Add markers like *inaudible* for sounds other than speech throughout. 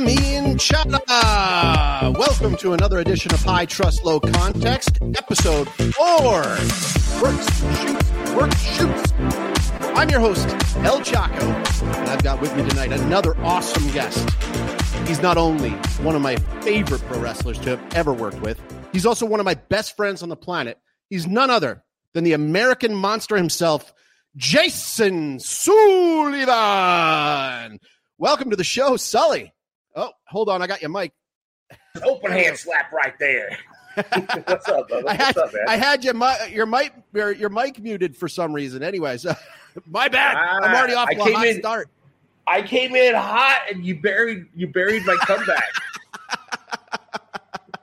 Amin Chada. Welcome to another edition of High Trust Low Context, episode four. Works, shoots, works, shoots. I'm your host, El Chaco, and I've got with me tonight another awesome guest. He's not only one of my favorite pro wrestlers to have ever worked with, he's also one of my best friends on the planet. He's none other than the American monster himself, Jason Sullivan. Welcome to the show, Sully. Oh, hold on, I got your mic. Open hand slap right there. *laughs* What's up, brother? I had, What's up, man? I had your mic, your mic, your, your mic muted for some reason. Anyways, *laughs* my bad. I'm already off I to a came hot in- start. I came in hot, and you buried you buried my comeback. *laughs*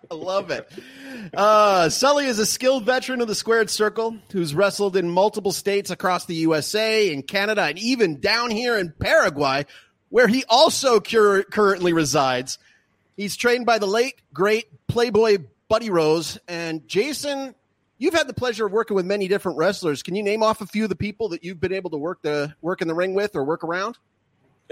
I love it. Uh, Sully is a skilled veteran of the squared circle who's wrestled in multiple states across the USA, in Canada, and even down here in Paraguay, where he also cur- currently resides. He's trained by the late, great Playboy Buddy Rose. And Jason, you've had the pleasure of working with many different wrestlers. Can you name off a few of the people that you've been able to work the work in the ring with or work around?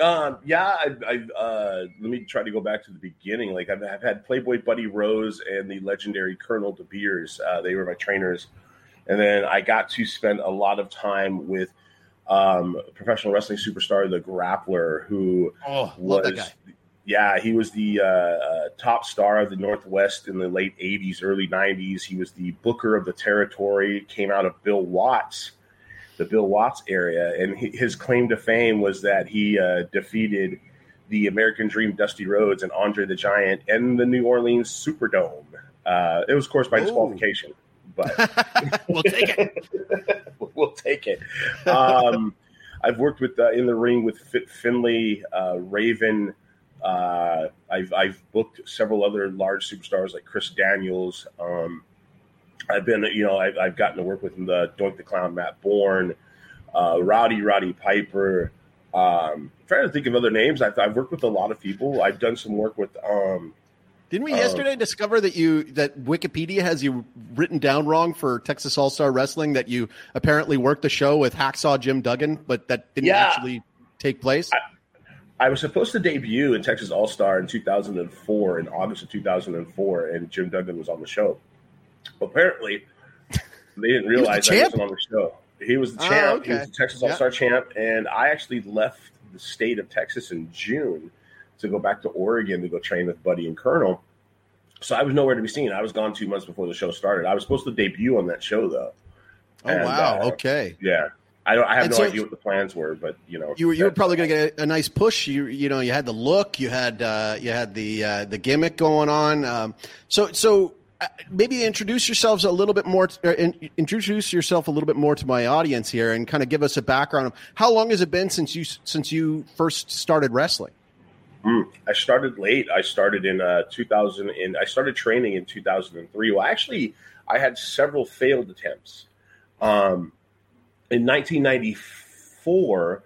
um, yeah, I, I uh, let me try to go back to the beginning. Like I've, I've had Playboy Buddy Rose and the legendary Colonel DeBeers. Uh, they were my trainers, and then I got to spend a lot of time with um, professional wrestling superstar the Grappler, who Oh, was love that guy. yeah he was the uh, uh, top star of the northwest in the late 80s early 90s he was the booker of the territory came out of bill watts the bill watts area and he, his claim to fame was that he uh, defeated the american dream dusty rhodes and andre the giant and the new orleans superdome uh, it was of course by Ooh. But *laughs* we'll take it. *laughs* we'll take it. Um, I've worked with uh, in the ring with Finlay, uh, Raven. Uh, I've I've booked several other large superstars like Chris Daniels. Um, I've been you know I've, I've gotten to work with the Doink the Clown, Matt Borne, uh, Rowdy Roddy Piper. Um, trying to think of other names. I've, I've worked with a lot of people. I've done some work with um, Didn't we Uh, yesterday discover that you that Wikipedia has you written down wrong for Texas All Star Wrestling? That you apparently worked the show with Hacksaw Jim Duggan, but that didn't Yeah. actually take place. I was supposed to debut in Texas All Star in 2004, in August of 2004, and Jim Duggan was on the show. Apparently, they didn't *laughs* was realize I champ? wasn't on the show. He was the Oh, champ. He was the Texas All Star champ, and I actually left the state of Texas in June to go back to Oregon to go train with Buddy and Colonel. So I was nowhere to be seen. I was gone two months before the show started. I was supposed to debut on that show, though. oh and, wow, uh, okay. Yeah, I don't. I have And no so- idea what the plans were, but you know, You were you were probably going to get a, a nice push. You you know you had the look, you had uh, you had the uh, the gimmick going on. Um, so so uh, maybe introduce yourselves a little bit more. Uh, in, introduce yourself a little bit more to my audience here, and kind of give us a background of how long has it been since you since you first started wrestling. Mm, I started late. I started in uh, 2000, and I started training in 2003. Well, actually, I had several failed attempts. Um, in 1994,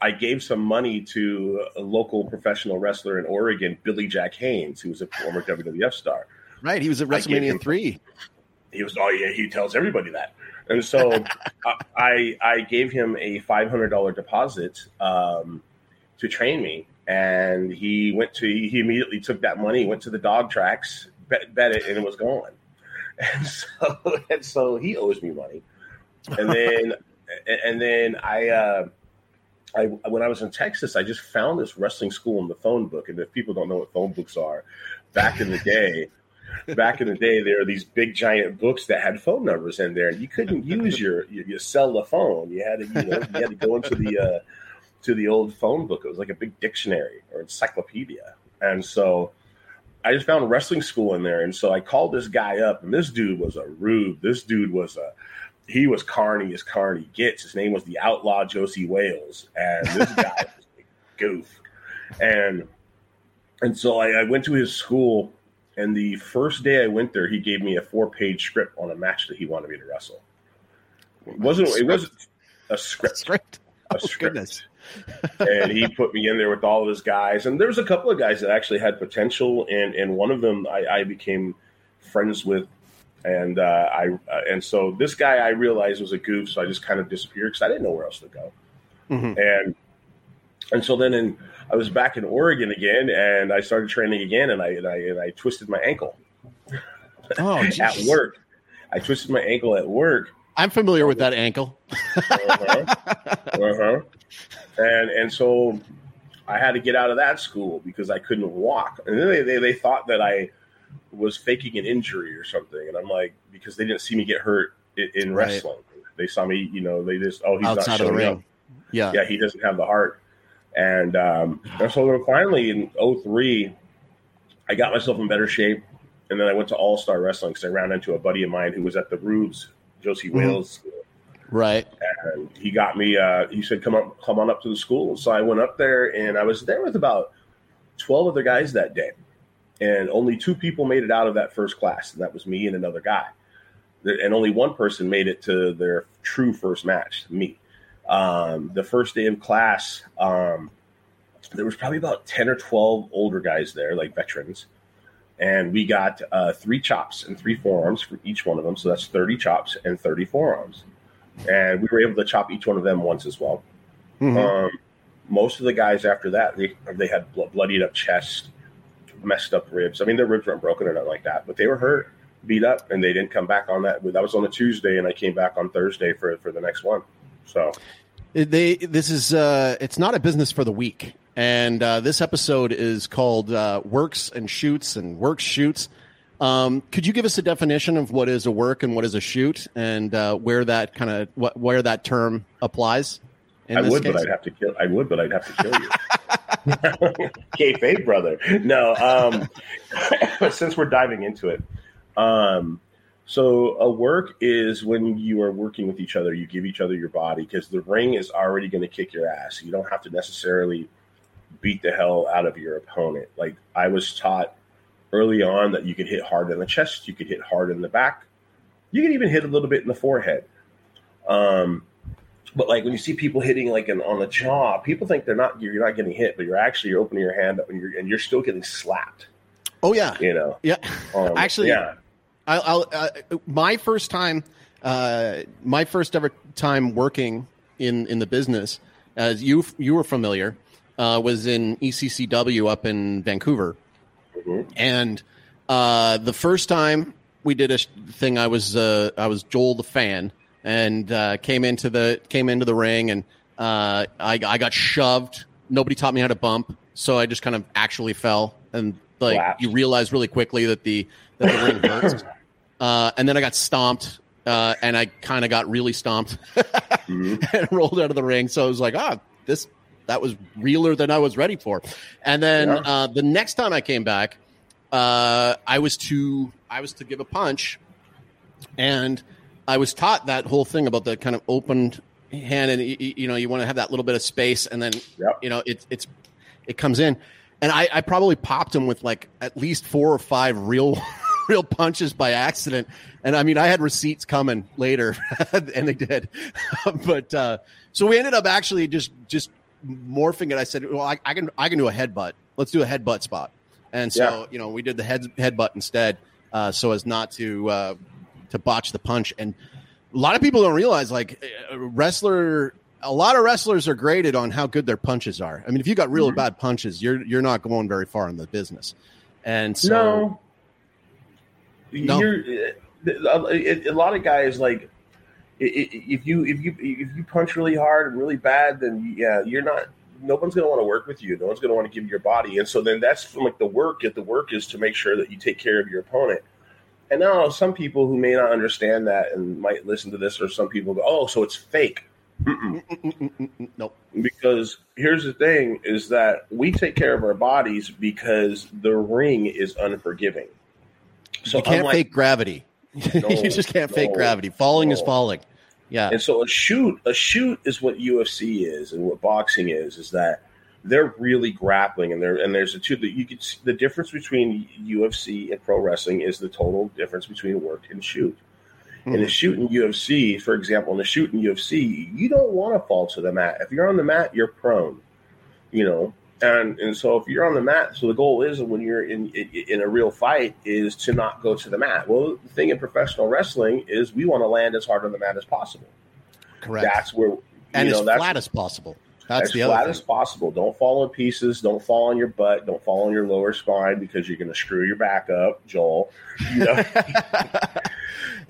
I gave some money to a local professional wrestler in Oregon, Billy Jack Haynes, who was a former WWF star. Right, he was at WrestleMania three. He was, oh yeah, he tells everybody that. And so *laughs* I I gave him a five hundred dollar deposit um, to train me, and he went to he immediately took that money, went to the dog tracks, bet, bet it, and it was gone. *laughs* And so *laughs* and so he owes me money, and then and then I. Uh, I, when I was in Texas, I just found this wrestling school in the phone book. And if people don't know what phone books are, back in the day, back in the day, there were these big giant books that had phone numbers in there, and you couldn't use your your, your cellular phone. You had to you know you had to go into the uh, to the old phone book. It was like a big dictionary or encyclopedia, and so I just found wrestling school in there. And so I called this guy up, and this dude was a rube. This dude was a he was carny as carny gets. His name was the Outlaw Josie Wales, and this guy *laughs* was a goof. And and so I, I went to his school, and the first day I went there, he gave me a four page script on a match that he wanted me to wrestle. It wasn't it wasn't a script, Script. a Oh script. goodness. And he put me in there with all of his guys. And there was a couple of guys that actually had potential, and and one of them I, I became friends with. And uh, I uh, and so this guy I realized was a goof, so I just kind of disappeared because I didn't know where else to go. Mhm. And And so then in, I was back in Oregon again, and I started training again, and I and I, and I twisted my ankle Oh, *laughs* at work. I twisted my ankle at work, I'm familiar with that ankle. uh-huh. *laughs* uh-huh. And and so I had to get out of that school because I couldn't walk. And then they, they, they thought that I was faking an injury or something, and I'm like, because they didn't see me get hurt in, in Right. wrestling. They saw me, you know, they just oh he's not outside of the showing ring. up. Yeah. Yeah, he doesn't have the heart. And um, and so then finally in 03, I got myself in better shape, and then I went to All Star Wrestling because I ran into a buddy of mine who was at the Rubes, Josie Mhm. Wales School Right. and he got me. Uh, he said, "Come up, come on up to the school." So I went up there, and I was there with about twelve other guys that day, and only two people made it out of that first class, and that was me and another guy. And only one person made it to their true first match, me. Um, the first day of class, um, there was probably about ten or twelve older guys there, like veterans, and we got uh, three chops and three forearms for each one of them. So that's thirty chops and thirty forearms and we were able to chop each one of them once as well. Mhm. Um, most of the guys after that, they they had blo- bloodied up chest, messed up ribs. I mean, their ribs weren't broken or nothing like that, but they were hurt, beat up, and they didn't come back on that. That was on a Tuesday, and I came back on Thursday for for the next one. So they this is uh it's not a business for the weak and uh this episode is called uh works and shoots and works shoots um could you give us a definition of what is a work and what is a shoot and uh where that kind of what where that term applies in I would, case? but I'd have to kill. I would, but I'd have to kill you. *laughs* Kayfabe, brother. No, um, but *laughs* since we're diving into it, um, so a work is when you are working with each other. You give each other your body because the ring is already going to kick your ass. You don't have to necessarily beat the hell out of your opponent. Like I was taught early on that you could hit hard in the chest, you could hit hard in the back, you can even hit a little bit in the forehead. Um, but like when you see people hitting like an, on the jaw, people think they're not you're not getting hit, but you're actually you're opening your hand up and you're and you're still getting slapped. oh yeah. You know, yeah. *laughs* Um, Actually, yeah, I'll, I'll uh, my first time, uh, my first ever time working in in the business, as you you were familiar, uh, was in ECCW up in Vancouver, Mhm. and uh, the first time we did a thing, I was uh, I was Joel the fan, and uh, came into the came into the ring, and uh, I I got shoved. Nobody taught me how to bump, so I just kind of actually fell, and like you realize really quickly that the that the ring hurts. *laughs* Uh, and then I got stomped, uh, and I kind of got really stomped Mhm. *laughs* and rolled out of the ring. So I was like, ah, this that was realer than I was ready for. And then Yeah. uh, the next time I came back, uh, I was to I was to give a punch, and I was taught that whole thing about the kind of opened hand, and y- y- you know you want to have that little bit of space, and then Yep. you know it, it's it comes in, and I, I probably popped him with like at least four or five real *laughs* real punches by accident, and I mean I had receipts coming later, *laughs* and they did, *laughs* but uh, so we ended up actually just just morphing it. I said, well, I, I can I can do a headbutt. Let's do a headbutt spot, and so Yeah. you know we did the head headbutt instead, uh, so as not to uh, to botch the punch. And a lot of people don't realize like a wrestler. A lot of wrestlers are graded on how good their punches are. I mean, if you got really Mhm. bad punches, you're you're not going very far in the business. And so, no, No. You're, uh, a, lot of guys like if you if you if you punch really hard and really bad, then yeah, you're not. No one's going to want to work with you. No one's going to want to give you your body, and so then that's from like the work. If the work is to make sure that you take care of your opponent. And now some people who may not understand that and might listen to this, or some people go, "Oh, so it's fake." Mm-mm. nope. because here's the thing is that we take care of our bodies because the ring is unforgiving so you can't unlike- fake gravity. *laughs* you just can't fake gravity. Falling is falling. Yeah. and so a shoot a shoot is what ufc is and what boxing is is that they're really grappling and there and there's a two that you could see the difference between ufc and pro wrestling is the total difference between work and shoot in hmm. a shoot in UFC, for example, in a shoot in UFC, you don't want to fall to the mat. If you're on the mat, you're prone, you know. And and so if you're on the mat, so the goal is when you're in in, in a real fight is to not go to the mat. Well, the thing in professional wrestling is we want to land as hard on the mat as possible. Correct. That's where you and know as that's flat as possible. That's as the other flat as possible. Don't fall in pieces. Don't fall on your butt. Don't fall on your lower spine because you're going to screw your back up, Joel. You know? *laughs*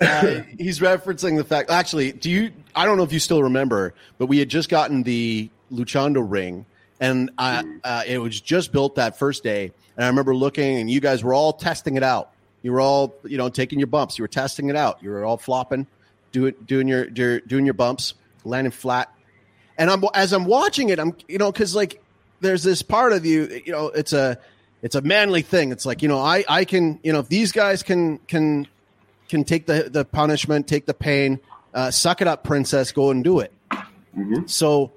uh, he's referencing the fact. Actually, do you? I don't know if you still remember, but we had just gotten the Luchando ring, and I, uh, it was just built that first day. And I remember looking, and you guys were all testing it out. You were all, you know, taking your bumps. You were testing it out. You were all flopping, doing doing your, doing your bumps, landing flat. And I'm as I'm watching it, I'm you know because like there's this part of you, you know, it's a it's a manly thing. It's like you know I I can you know if these guys can can can take the the punishment, take the pain, uh, suck it up, princess, go and do it. Mhm. So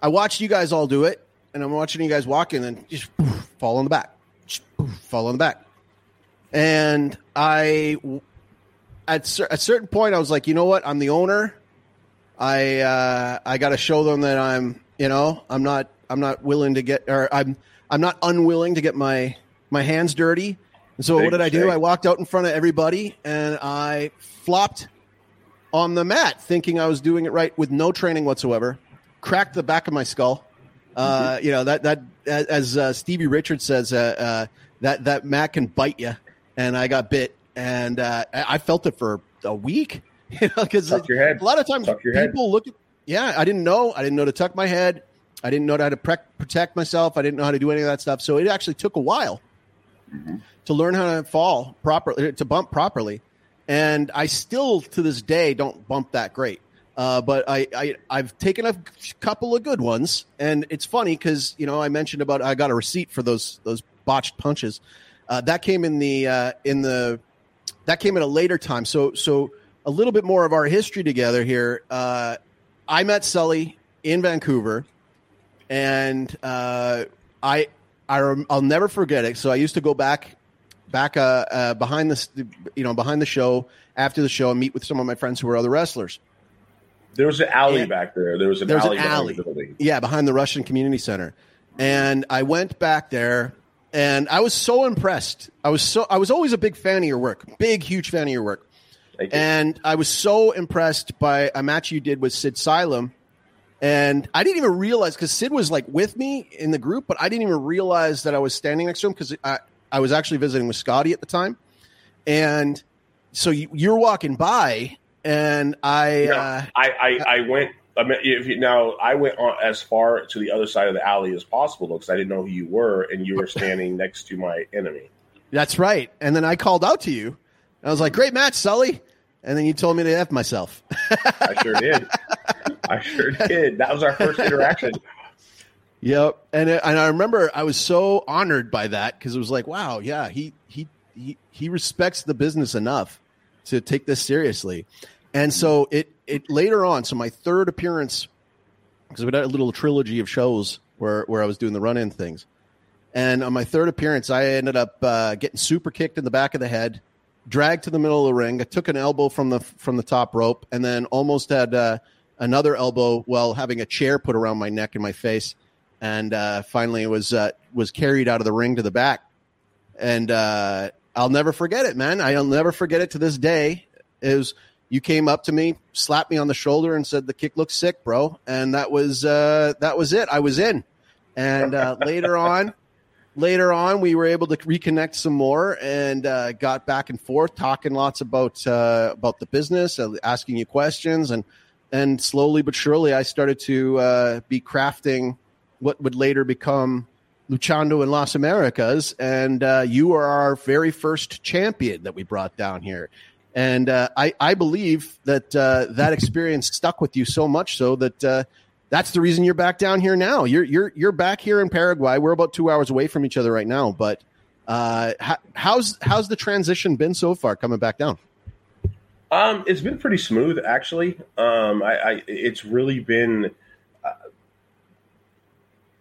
I watched you guys all do it, and I'm watching you guys walk in and just poof, fall on the back, just poof, fall on the back. And I, at cer- a certain point, I was like, you know what? I'm the owner. I uh, I got to show them that I'm, you know, I'm not I'm not willing to get, or I'm I'm not unwilling to get my my hands dirty. And so Big what did I do? I walked out in front of everybody and I flopped on the mat, thinking I was doing it right with no training whatsoever. Cracked the back of my skull. Uh, you know that that as uh, Stevie Richards says, uh, uh, that that mat can bite you, and I got bit, and uh, I felt it for a week. *laughs* You know, because Tuck your head. a lot of times people head. look at. Yeah, I didn't know. I didn't know to tuck my head. I didn't know how to pre- protect myself. I didn't know how to do any of that stuff. So it actually took a while Mm-hmm. to learn how to fall properly, to bump properly. And I still, to this day, don't bump that great. Uh, but I, I, I've taken a couple of good ones, and it's funny because you know I mentioned about I got a receipt for those those botched punches. Uh, that came in the uh, in the that came at a later time. So so a little bit more of our history together here. Uh, I met Sully in Vancouver, and uh, I I rem- I'll never forget it. So I used to go back back uh, uh, behind the you know behind the show after the show and meet with some of my friends who were other wrestlers. There was an alley Yeah. back there. There was an There was an alley behind alley. Yeah, behind the Russian Community Center. And I went back there and I was so impressed. I was so I was always a big fan of your work. Big huge fan of your work. You. And I was so impressed by a match you did with Sid Sylum. And I didn't even realize because Sid was like with me in the group, but I didn't even realize that I was standing next to him because I, I was actually visiting with Scotty at the time. And so you, you're walking by, and I, No, uh, I, I, I went. I mean, if you, now I went on as far to the other side of the alley as possible because I didn't know who you were, and you were *laughs* standing next to my enemy. That's right. And then I called out to you. I was like, "Great match, Sully." And then you told me to f myself. I sure did. I sure *laughs* did. That was our first interaction. Yep. And and I remember I was so honored by that because it was like, wow, yeah, he he he he respects the business enough to take this seriously. And so it it later on, so my third appearance because we had a little trilogy of shows where where I was doing the run in things. And on my third appearance, I ended up uh, getting super kicked in the back of the head, dragged to the middle of the ring. I took an elbow from the from the top rope, and then almost had uh, another elbow while having a chair put around my neck and my face. And uh, finally, was uh, was carried out of the ring to the back. And uh, I'll never forget it, man. I'll never forget it to this day. Is you came up to me, slapped me on the shoulder, and said, "The kick looks sick, bro." And that was uh, that was it. I was in. And uh, *laughs* later on, later on, we were able to reconnect some more and uh, got back and forth, talking lots about uh, about the business, uh, asking you questions, and and slowly but surely, I started to uh, be crafting what would later become Luchando in Las Americas, and uh, you are our very first champion that we brought down here. And uh, I, I believe that uh, that experience stuck with you so much so that uh, that's the reason you're back down here now. You're you're you're back here in Paraguay. We're about two hours away from each other right now. But uh, how, how's how's the transition been so far coming back down? Um, it's been pretty smooth, actually. Um, I, I it's really been uh,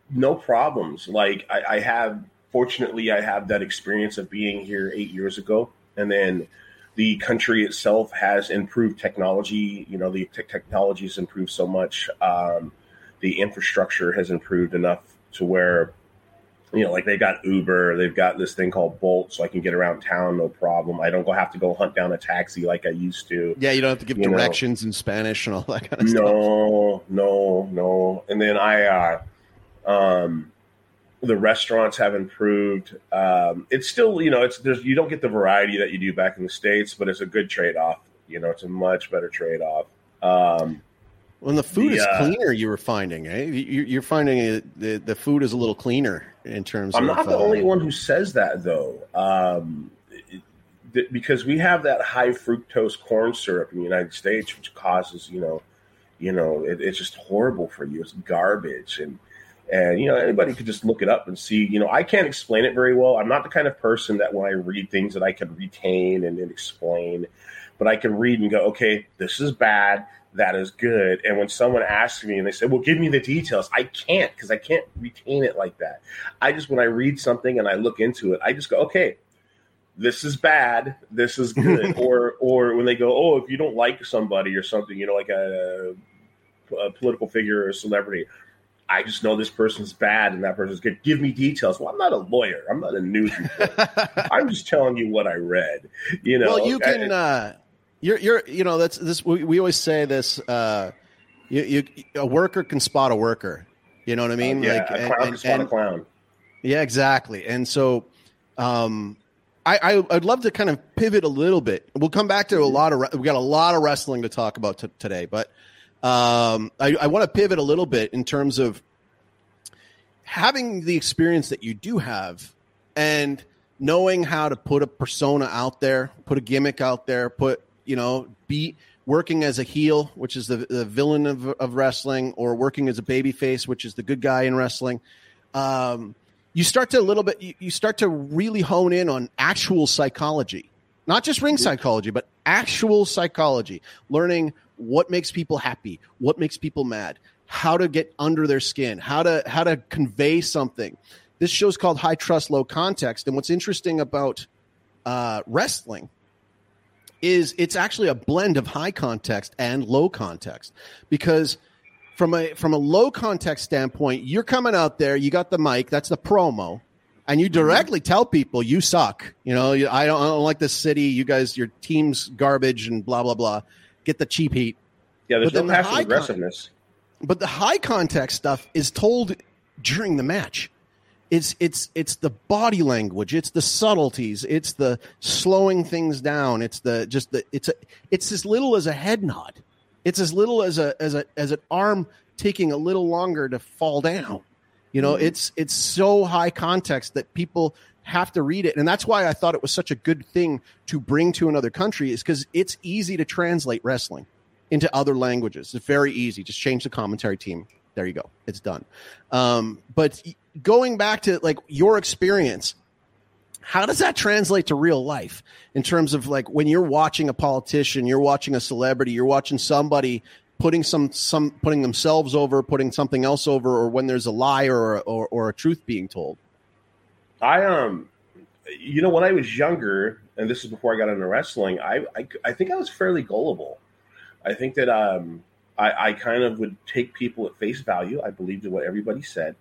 no problems. Like I, I have, fortunately, I have that experience of being here eight years ago, and then the country itself has improved technology. You know, the te- technology has improved so much. Um, the infrastructure has improved enough to where you know, like they got Uber, they've got this thing called Bolt, so I can get around town no problem. I don't go have to go hunt down a taxi like I used to. Yeah, you don't have to give You know. directions in Spanish and all that kind of stuff. No, no, no. And then I, uh, Um, the restaurants have improved. Um, it's still, you know, it's there's you don't get the variety that you do back in the states, but it's a good trade off. You know, it's a much better trade off. Um, when the food the, is uh, cleaner, you were finding, eh? You, are finding the the food is a little cleaner in terms. I'm of, not the uh, only one who says that though, um, it, because we have that high fructose corn syrup in the United States, which causes you know, you know, it, it's just horrible for you. It's garbage, and and you know anybody could just look it up and see. You know, I can't explain it very well. I'm not the kind of person that when I read things that I can retain and, and explain, but I can read and go, okay, this is bad that is good. And when someone asks me and they say, "Well, give me the details," I can't because I can't retain it like that. I just when I read something and I look into it, I just go, "Okay, this is bad. This is good." *laughs* or or when they go, "Oh, if you don't like somebody or something, you know, like a, a political figure or a celebrity." I just know this person's bad and that person's good. Give me details. Well, I'm not a lawyer. I'm not a news reporter. *laughs* I'm just telling you what I read. You know, well, you can. uh, you're, you're, you know, that's this. We, we always say this. Uh, you, you, a worker can spot a worker. You know what I mean? Uh, yeah, like, a clown and, can spot and, a clown. Yeah, exactly. And so, um, I, I would love to kind of pivot a little bit. We'll come back to a lot of we got a lot of wrestling to talk about t- today, but um, I, I want to pivot a little bit in terms of having the experience that you do have and knowing how to put a persona out there, put a gimmick out there, put you know, be working as a heel, which is the, the villain of, of wrestling, or working as a baby face, which is the good guy in wrestling. Um, you start to a little bit, you, you start to really hone in on actual psychology, not just ring psychology, but actual psychology, learning what makes people happy, what makes people mad, how to get under their skin, how to how to convey something. This show's called High Trust Low Context, and what's interesting about uh, wrestling is it's actually a blend of high context and low context because from a from a low context standpoint you're coming out there you got the mic that's the promo and you mm-hmm. directly tell people you suck you know I don't, I don't like this city you guys your team's garbage and blah blah blah get the cheap heat. Yeah there's but no passive the aggressiveness con- but the high context stuff is told during the match. It's it's it's the body language. It's the subtleties. It's the slowing things down. It's the just the it's a it's as little as a head nod. It's as little as a as a as an arm taking a little longer to fall down. You know mm-hmm. it's it's so high context that people have to read it. And that's why i thought it was such a good thing to bring to another country is because it's easy to translate wrestling into other languages. It's very easy. Just change the commentary team. There you go. It's done. Um, but going back to like your experience, how does that translate to real life in terms of like when you're watching a politician, you're watching a celebrity, you're watching somebody putting some some putting themselves over, putting something else over, or when there's a lie or or, or a truth being told? I um, you know, when I was younger, and this is before I got into wrestling, I I, I think I was fairly gullible. I think that um, I, I kind of would take people at face value. I believed in what everybody said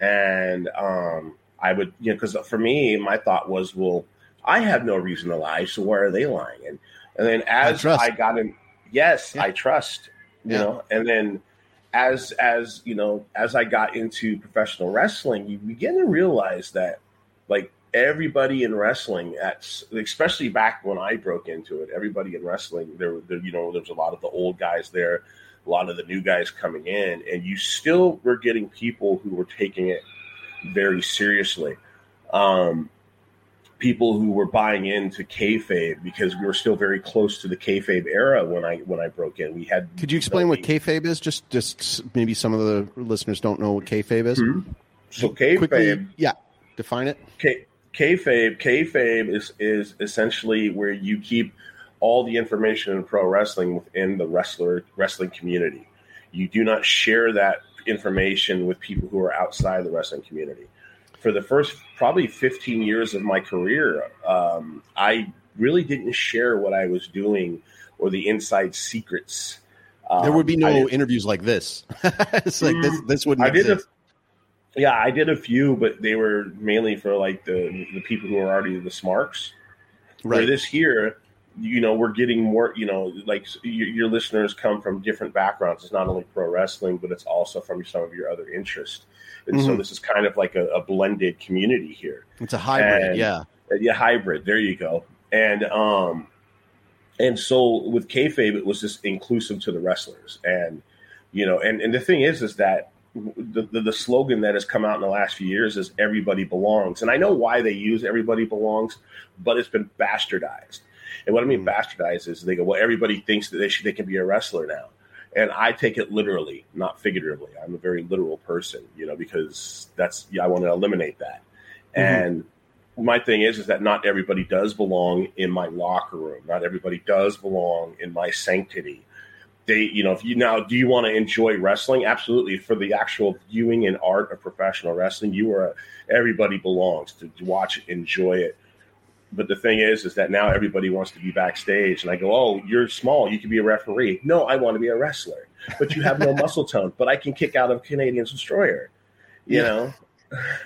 and um, I would, you know, because for me, my thought was, well, I have no reason to lie, so why are they lying? And and then as I, I got in, yes, yeah. I trust, you yeah. know, and then as as you know, as I got into professional wrestling, you begin to realize that like everybody in wrestling at especially back when I broke into it, everybody in wrestling there, there you know, there was a lot of the old guys there a lot of the new guys coming in, and you still were getting people who were taking it very seriously. Um, people who were buying into kayfabe because we were still very close to the kayfabe era when I when I broke in. We had. Could you explain what kayfabe is? Just just maybe some of the listeners don't know what kayfabe is. Mm-hmm. So kayfabe, Quickly, yeah, define it. K, kayfabe, kayfabe is is essentially where you keep all the information in pro wrestling within the wrestler wrestling community. You do not share that information with people who are outside the wrestling community. For the first probably 15 years of my career, um, I really didn't share what I was doing or the inside secrets. Um, there would be no interviews like this. *laughs* it's like this. This wouldn't. I did. A, yeah, I did a few, but they were mainly for like the the people who are already the smarks. Right. For this here, you know we're getting more you know like your, your, listeners come from different backgrounds it's not only pro wrestling but it's also from some of your other interests and mm-hmm. so this is kind of like a, a, blended community here. It's a hybrid, and, yeah, yeah, hybrid. There you go. And um, and so with kayfabe, it was just inclusive to the wrestlers, and you know, and and the thing is, is that the, the, the, slogan that has come out in the last few years is everybody belongs. And I know why they use everybody belongs, but it's been bastardized. And what I mean mm. bastardized is they go, well, everybody thinks that they should, they can be a wrestler now. And I take it literally, not figuratively. I'm a very literal person, you know, because that's, yeah, I want to eliminate that. Mm-hmm. And my thing is, is that not everybody does belong in my locker room. Not everybody does belong in my sanctity they you know if you now do you want to enjoy wrestling? Absolutely. For the actual viewing and art of professional wrestling you are everybody belongs to watch enjoy it. But the thing is is that now everybody wants to be backstage and i go oh you're small. You can be a referee. No i want to be a wrestler. But you have no *laughs* muscle tone. But i can kick out of canadian destroyer you yeah. know?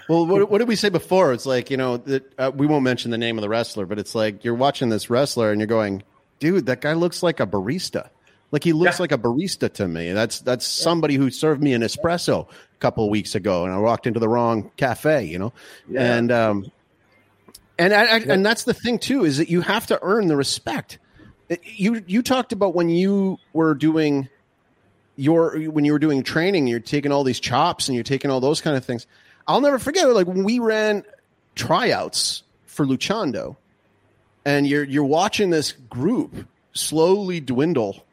Well, what, what, did we say before? It's like you know that uh, we won't mention the name of the wrestler, but it's like you're watching this wrestler and you're going, dude, that guy looks like a barista. Like he looks yeah. like a barista to me. That's that's somebody who served me an espresso a couple of weeks ago, and I walked into the wrong cafe, you know. Yeah. And um, and I, I, and that's the thing too is that you have to earn the respect. You you talked about when you were doing your when you were doing training, you're taking all these chops and you're taking all those kind of things. I'll never forget. Like when we ran tryouts for Luchando, and you're you're watching this group slowly dwindle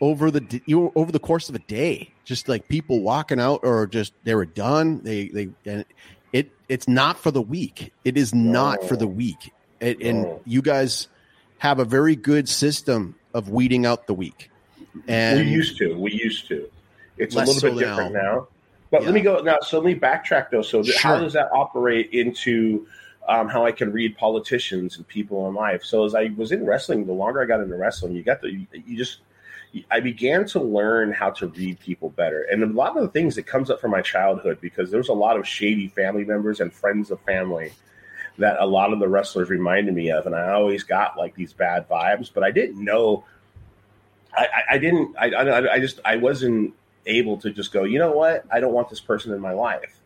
over the you over the course of a day just like people walking out or just they were done they they and it it's not for the weak. It is not for the weak. It, and you guys have a very good system of weeding out the weak. And we used to. We used to. It's a little so bit different now, now. but yeah. let me go now so let me backtrack though. So sure. how does that operate into um, how I can read politicians and people in life. So as I was in wrestling, the longer I got into wrestling, you got the you just I began to learn how to read people better. And a lot of the things that comes up from my childhood, because there's a lot of shady family members and friends of family that a lot of the wrestlers reminded me of. And I always got like these bad vibes, but I didn't know. I, I, I didn't, I, I, I just, I wasn't able to just go, you know what? I don't want this person in my life.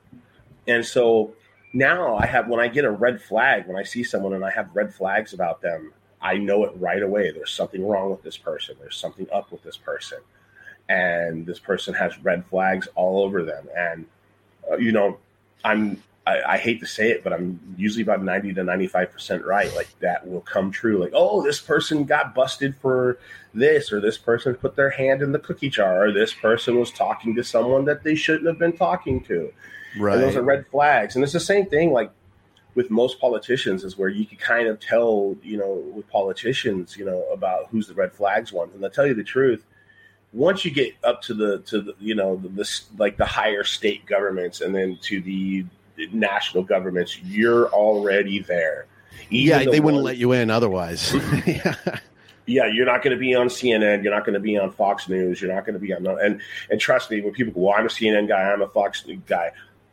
And so now I have, when I get a red flag, when I see someone and I have red flags about them, I know it right away. There's something wrong with this person. There's something up with this person. And this person has red flags all over them. And, uh, you know, I'm, I, I, hate to say it, but I'm usually about 90 to 95% right. Like that will come true. Like, oh, this person got busted for this, or this person put their hand in the cookie jar, or this person was talking to someone that they shouldn't have been talking to. Right. And those are red flags. And it's the same thing. Like, with most politicians is where you can kind of tell, you know, with politicians, you know, about who's the red flags ones. And I'll tell you the truth, once you get up to the to the you know the, this like the higher state governments and then to the national governments, you're already there. Even yeah, the they wouldn't let you in otherwise. yeah. *laughs* yeah, you're not going to be on CNN. You're not going to be on Fox News. You're not going to be on and and trust me, when people go, well, I'm a CNN guy, I'm a Fox guy.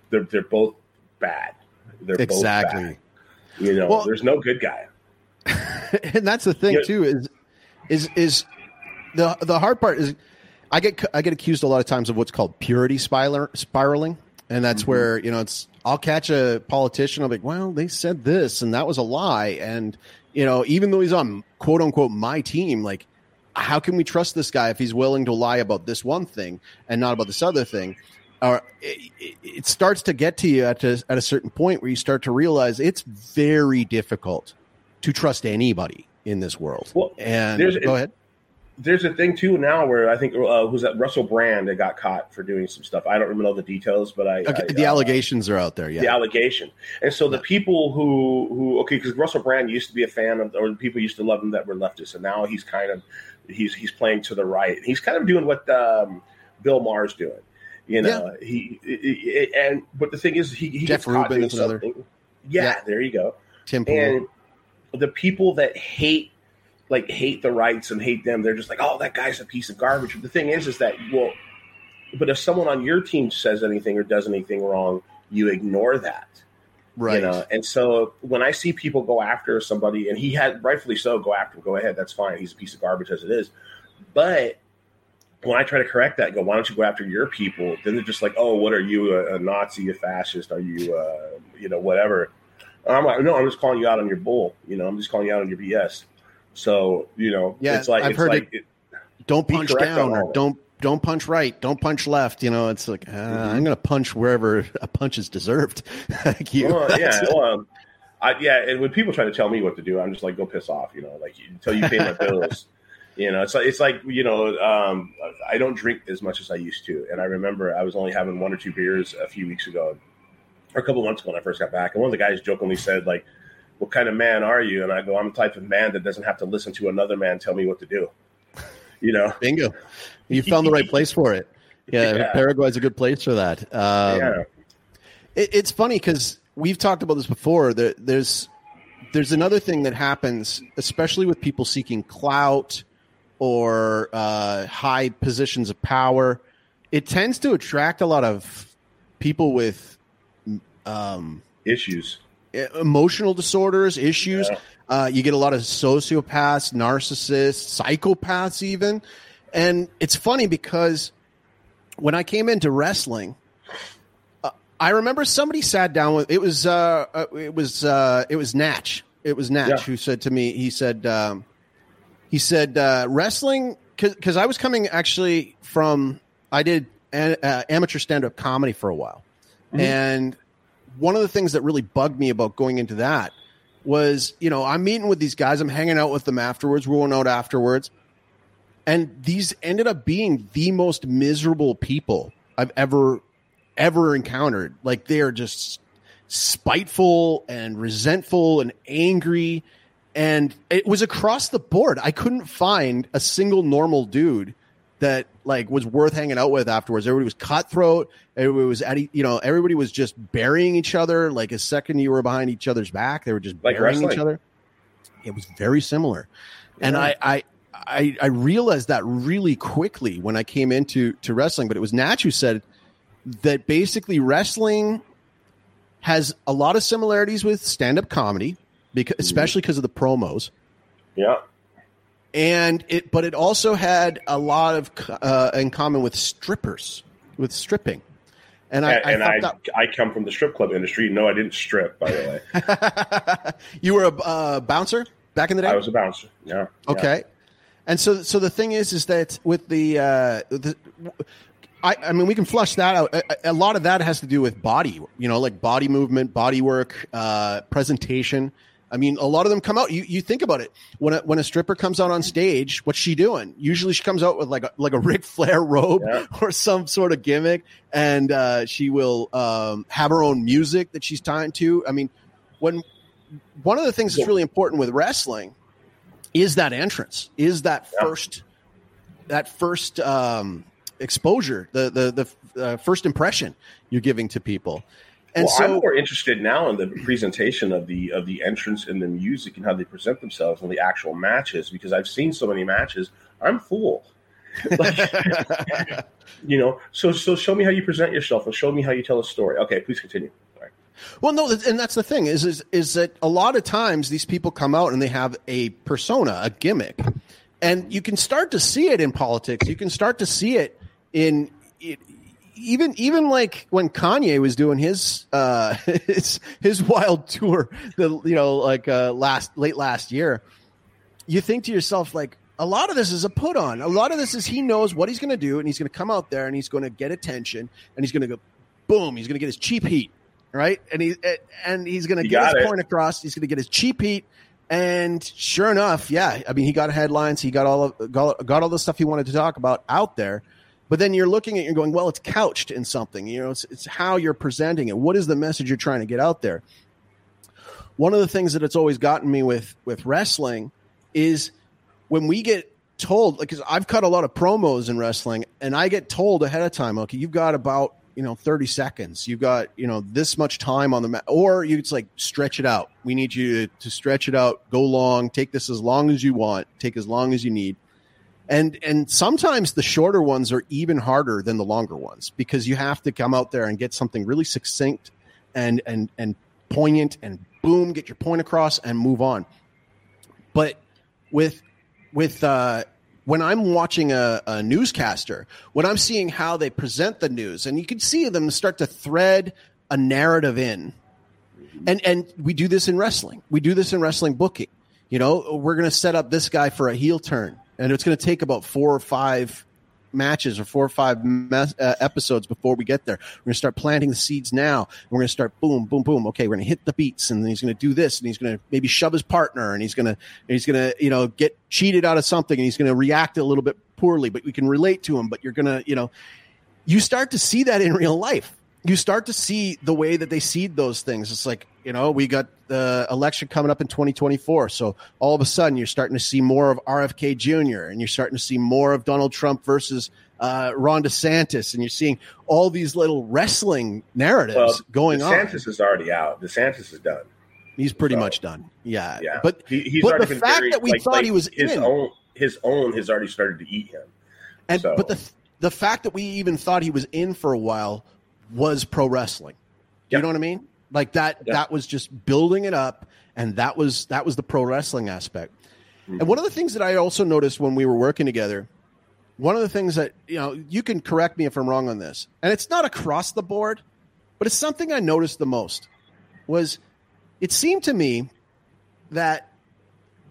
They're they're both bad they're exactly. You know, well, there's no good guy. *laughs* and that's the thing too is is is the the hard part is I get I get accused a lot of times of what's called purity spiraling, and that's mm-hmm. where you know it's I'll catch a politician. I'll be like, well, they said this, and that was a lie, and you know, even though he's on quote unquote my team, like, how can we trust this guy if he's willing to lie about this one thing and not about this other thing? Or it, it, starts to get to you at a, at a certain point where you start to realize it's very difficult to trust anybody in this world. Well, and go ahead. There's a thing too now where I think uh, was that Russell Brand that got caught for doing some stuff. I don't remember all the details, but I, okay, I the uh, allegations are out there. Yeah, the allegation, and so the people who who okay, because Russell Brand used to be a fan of, or people used to love him that were leftists, and now he's kind of he's he's playing to the right. He's kind of doing what um, Bill Maher's doing you know, yeah. he, he, and but the thing is, he, he Jeff Rubin is another. Yeah, yeah, there you go. Tim and the people that hate like hate the rights and hate them, they're just like, oh, that guy's a piece of garbage. But the thing is, is that well, but if someone on your team says anything or does anything wrong, you ignore that. Right. You know, and so when I see people go after somebody, and he had rightfully so go after him, go ahead, that's fine. He's a piece of garbage as it is. But when I try to correct that, go, why don't you go after your people? Then they're just like, oh, what are you, a, a Nazi, a fascist? Are you, uh, you know, whatever? And I'm like, no, I'm just calling you out on your bull. You know, I'm just calling you out on your BS. So, you know, yeah, it's like, I've it's heard like, it, don't punch down or don't don't punch right, don't punch left. You know, it's like uh, mm-hmm. I'm going to punch wherever a punch is deserved. *laughs* like you, well, yeah, *laughs* well, I, yeah. And when people try to tell me what to do, I'm just like, go piss off. You know, like until you pay my bills. *laughs* You know, it's like it's like you know, um, I don't drink as much as I used to, and I remember I was only having one or two beers a few weeks ago, or a couple months ago when I first got back, and one of the guys jokingly said like, "What kind of man are you?" And I go, "I'm the type of man that doesn't have to listen to another man tell me what to do." *laughs* You know, bingo. You found the right place for it. *laughs* Yeah, yeah. Paraguay's a good place for that. Um, yeah. It, it's funny because we've talked about this before. There, there's there's another thing that happens, especially with people seeking clout or uh, high positions of power, it tends to attract a lot of people with um, issues, emotional disorders, issues. Yeah. Uh, you get a lot of sociopaths, narcissists, psychopaths, even. And it's funny because when I came into wrestling, uh, I remember somebody sat down with it was uh, uh it was uh, it was Natch. It was Natch yeah. who said to me, he said, um, he said uh, wrestling because I was coming actually from I did uh, amateur stand up comedy for a while, mm-hmm. and one of the things that really bugged me about going into that was you know I'm meeting with these guys, I'm hanging out with them afterwards, we're going out afterwards, and these ended up being the most miserable people I've ever ever encountered. Like they are just spiteful and resentful and angry and it was across the board. I couldn't find a single normal dude that like was worth hanging out with afterwards. Everybody was cutthroat. Everybody was at you know everybody was just burying each other. Like a second you were behind each other's back, they were just like burying wrestling. each other. It was very similar, yeah. and I, I I I realized that really quickly when I came into to wrestling. But it was Natch who said that basically wrestling has a lot of similarities with stand up comedy because mm-hmm. especially because of the promos. Yeah. And it, but it also had a lot of uh, in common with strippers, with stripping. And I, and, I, and I, I, come from the strip club industry. No, I didn't strip, by the way. *laughs* you were a uh, bouncer back in the day. I was a bouncer. Yeah. Okay. Yeah. And so, so the thing is, is that with the, uh, the I, I mean, we can flush that out. A, a, lot of that has to do with body, you know, like body movement, body work, uh, presentation. I mean, a lot of them come out. You, you think about it when a, when a stripper comes out on stage, what's she doing? Usually, she comes out with like a like a *laughs* Ric Flair robe yeah. or some sort of gimmick, and uh, she will um, have her own music that she's tying to. I mean, when one of the things that's really important with wrestling is that entrance, is that yeah. first that first um, exposure, the the the uh, first impression you're giving to people. And well, so, I'm more interested now in the presentation of the of the entrance and the music and how they present themselves in the actual matches because I've seen so many matches. I'm fooled. Like, *laughs* you know, so so show me how you present yourself and show me how you tell a story. Okay, please continue. Well, no, and that's the thing is, is is that a lot of times these people come out and they have a persona, a gimmick, and you can start to see it in politics. You can start to see it in even even like when Kanye was doing his uh *laughs* his his wild tour the you know like uh last late last year you think to yourself like a lot of this is a put on a lot of this is he knows what he's going to do and he's going to come out there and he's going to get attention and he's going to go boom he's going to get his cheap heat right and he and he's going to get his it. point across he's going to get his cheap heat and sure enough yeah i mean he got headlines he got all of, got, got all the stuff he wanted to talk about out there but then you're looking at you're going, well, it's couched in something. You know, it's, it's how you're presenting it. What is the message you're trying to get out there? One of the things that it's always gotten me with with wrestling is when we get told, like, because I've cut a lot of promos in wrestling, and I get told ahead of time, okay, you've got about you know 30 seconds you've got you know this much time on the mat or you it's like stretch it out we need you to, to stretch it out go long take this as long as you want take as long as you need and and sometimes the shorter ones are even harder than the longer ones because you have to come out there and get something really succinct and and and poignant and boom get your point across and move on but with with uh when I'm watching a, a newscaster, when I'm seeing how they present the news, and you can see them start to thread a narrative in, and and we do this in wrestling. We do this in wrestling booking. You know, we're going to set up this guy for a heel turn, and it's going to take about four or five matches or four or five mes- uh, episodes before we get there. We're going to start planting the seeds now. We're going to start boom, boom, boom. Okay, we're going to hit the beats, and then he's going to do this, and he's going to maybe shove his partner, and he's going to he's going to you know get cheated out of something, and he's going to react a little bit poorly, but we can relate to him. But you're going to you know you start to see that in real life. You start to see the way that they seed those things. It's like you know we got the election coming up in 2024 so all of a sudden you're starting to see more of rfk jr and you're starting to see more of donald trump versus uh, ron desantis and you're seeing all these little wrestling narratives Well, going on DeSantis is already out. DeSantis is done. he's pretty so- much done yeah, Yeah, but he, he's but the been fact very- that we like- thought like he was his in own. His own has already started to eat him. and so- but the the fact that we even thought he was in for a while was pro wrestling do you know what i mean like that Yep. that was just building it up and that was that was the pro wrestling aspect Mm-hmm. And one of the things that I also noticed when we were working together, one of the things that, you know, you can correct me if I'm wrong on this, and it's not across the board, but it's something I noticed the most was it seemed to me that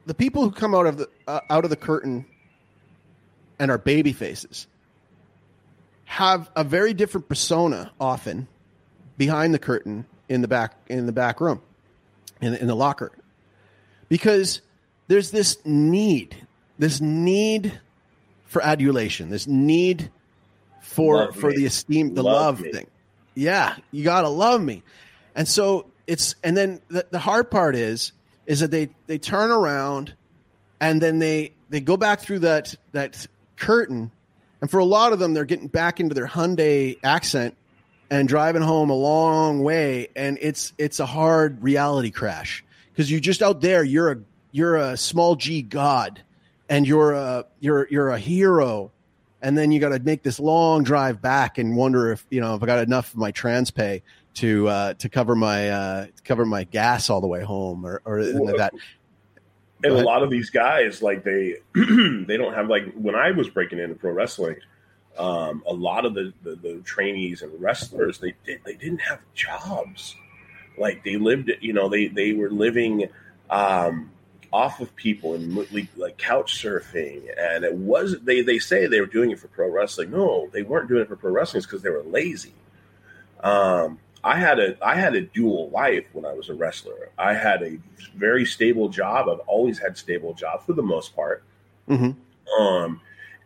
the people who come out of the uh, out of the curtain and are baby faces have a very different persona often behind the curtain in the back in the back room in, in the locker because there's this need, this need for adulation, this need for Love for me. the esteem, the Love love, thing. Yeah, you gotta love me, and so it's and then the, the hard part is is that they they turn around and then they they go back through that that curtain, and for a lot of them they're getting back into their Hyundai accent and driving home a long way and it's it's a hard reality crash because you're just out there you're a you're a small g god and you're a you're you're a hero and then you got to make this long drive back and wonder if you know if I got enough of my trans pay to uh, to cover my uh, cover my gas all the way home or or that. And a lot of these guys, like they, *clears throat* they don't have like when I was breaking into pro wrestling, um, a lot of the, the the trainees and wrestlers they did they didn't have jobs, like they lived, you know, they they were living um, off of people and like, like couch surfing, and it was they they say they were doing it for pro wrestling. No, they weren't doing it for pro wrestling because they were lazy. Um, I had a I had a dual life when I was a wrestler. I had a very stable job. I've always had stable jobs for the most part. Mhm. Um,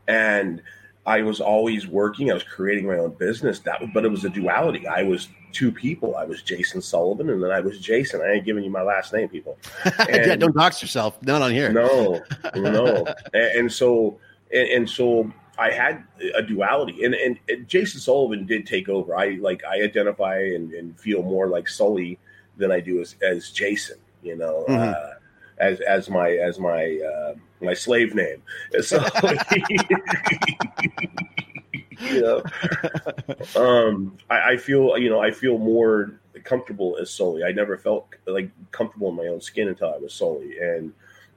and I was always working. I was creating my own business. That, but it was a duality. I was two people. I was J-Sin Sullivan, and then I was Jason. I ain't giving you my last name, people. *laughs* yeah, don't dox yourself. Not on here. no, no. *laughs* and, and so, and, and so, I had a duality, and, and and J-Sin Sullivan did take over. I like I identify and, and feel more like Sully than I do as as Jason. You know, Mhm. uh, as as my as my uh, my slave name. *laughs* So, you know, um, I, I feel you know I feel more comfortable as Sully. I never felt like comfortable in my own skin until I was Sully. And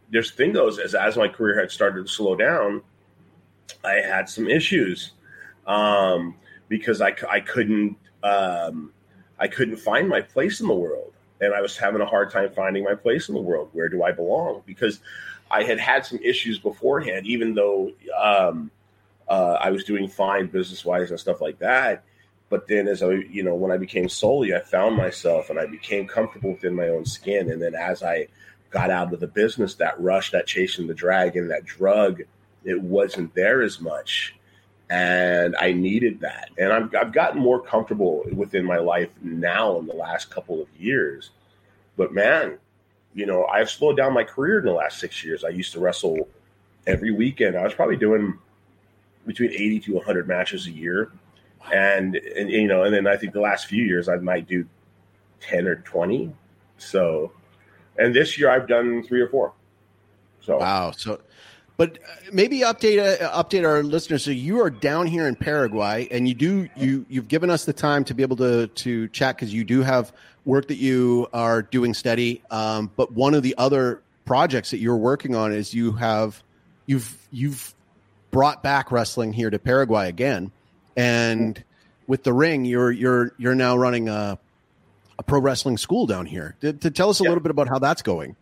there's thing goes as, as my career had started to slow down, I had some issues um, because I, I couldn't um, I couldn't find my place in the world, and I was having a hard time finding my place in the world. Where do I belong? Because I had had some issues beforehand, even though um, uh, I was doing fine business wise and stuff like that. But then, as I, you know, when I became Sully, I found myself and I became comfortable within my own skin. And then, as I got out of the business, that rush, that chasing the dragon, that drug, it wasn't there as much. And I needed that. And I've, I've gotten more comfortable within my life now in the last couple of years. But man, you know, I've slowed down my career in the last six years. I used to wrestle every weekend. I was probably doing between 80 to 100 matches a year. And, and, you know, and then I think the last few years I might do 10 or 20. So, and this year I've done three or four. So, Wow. So, but uh, maybe update uh, update our listeners. So you are down here in Paraguay, and you do you you've given us the time to be able to to chat because you do have work that you are doing steady. Um, but one of the other projects that you're working on is you have you've you've brought back wrestling here to Paraguay again, and with the ring, you're you're you're now running a a pro wrestling school down here. To, to tell us a yeah. little bit about how that's going.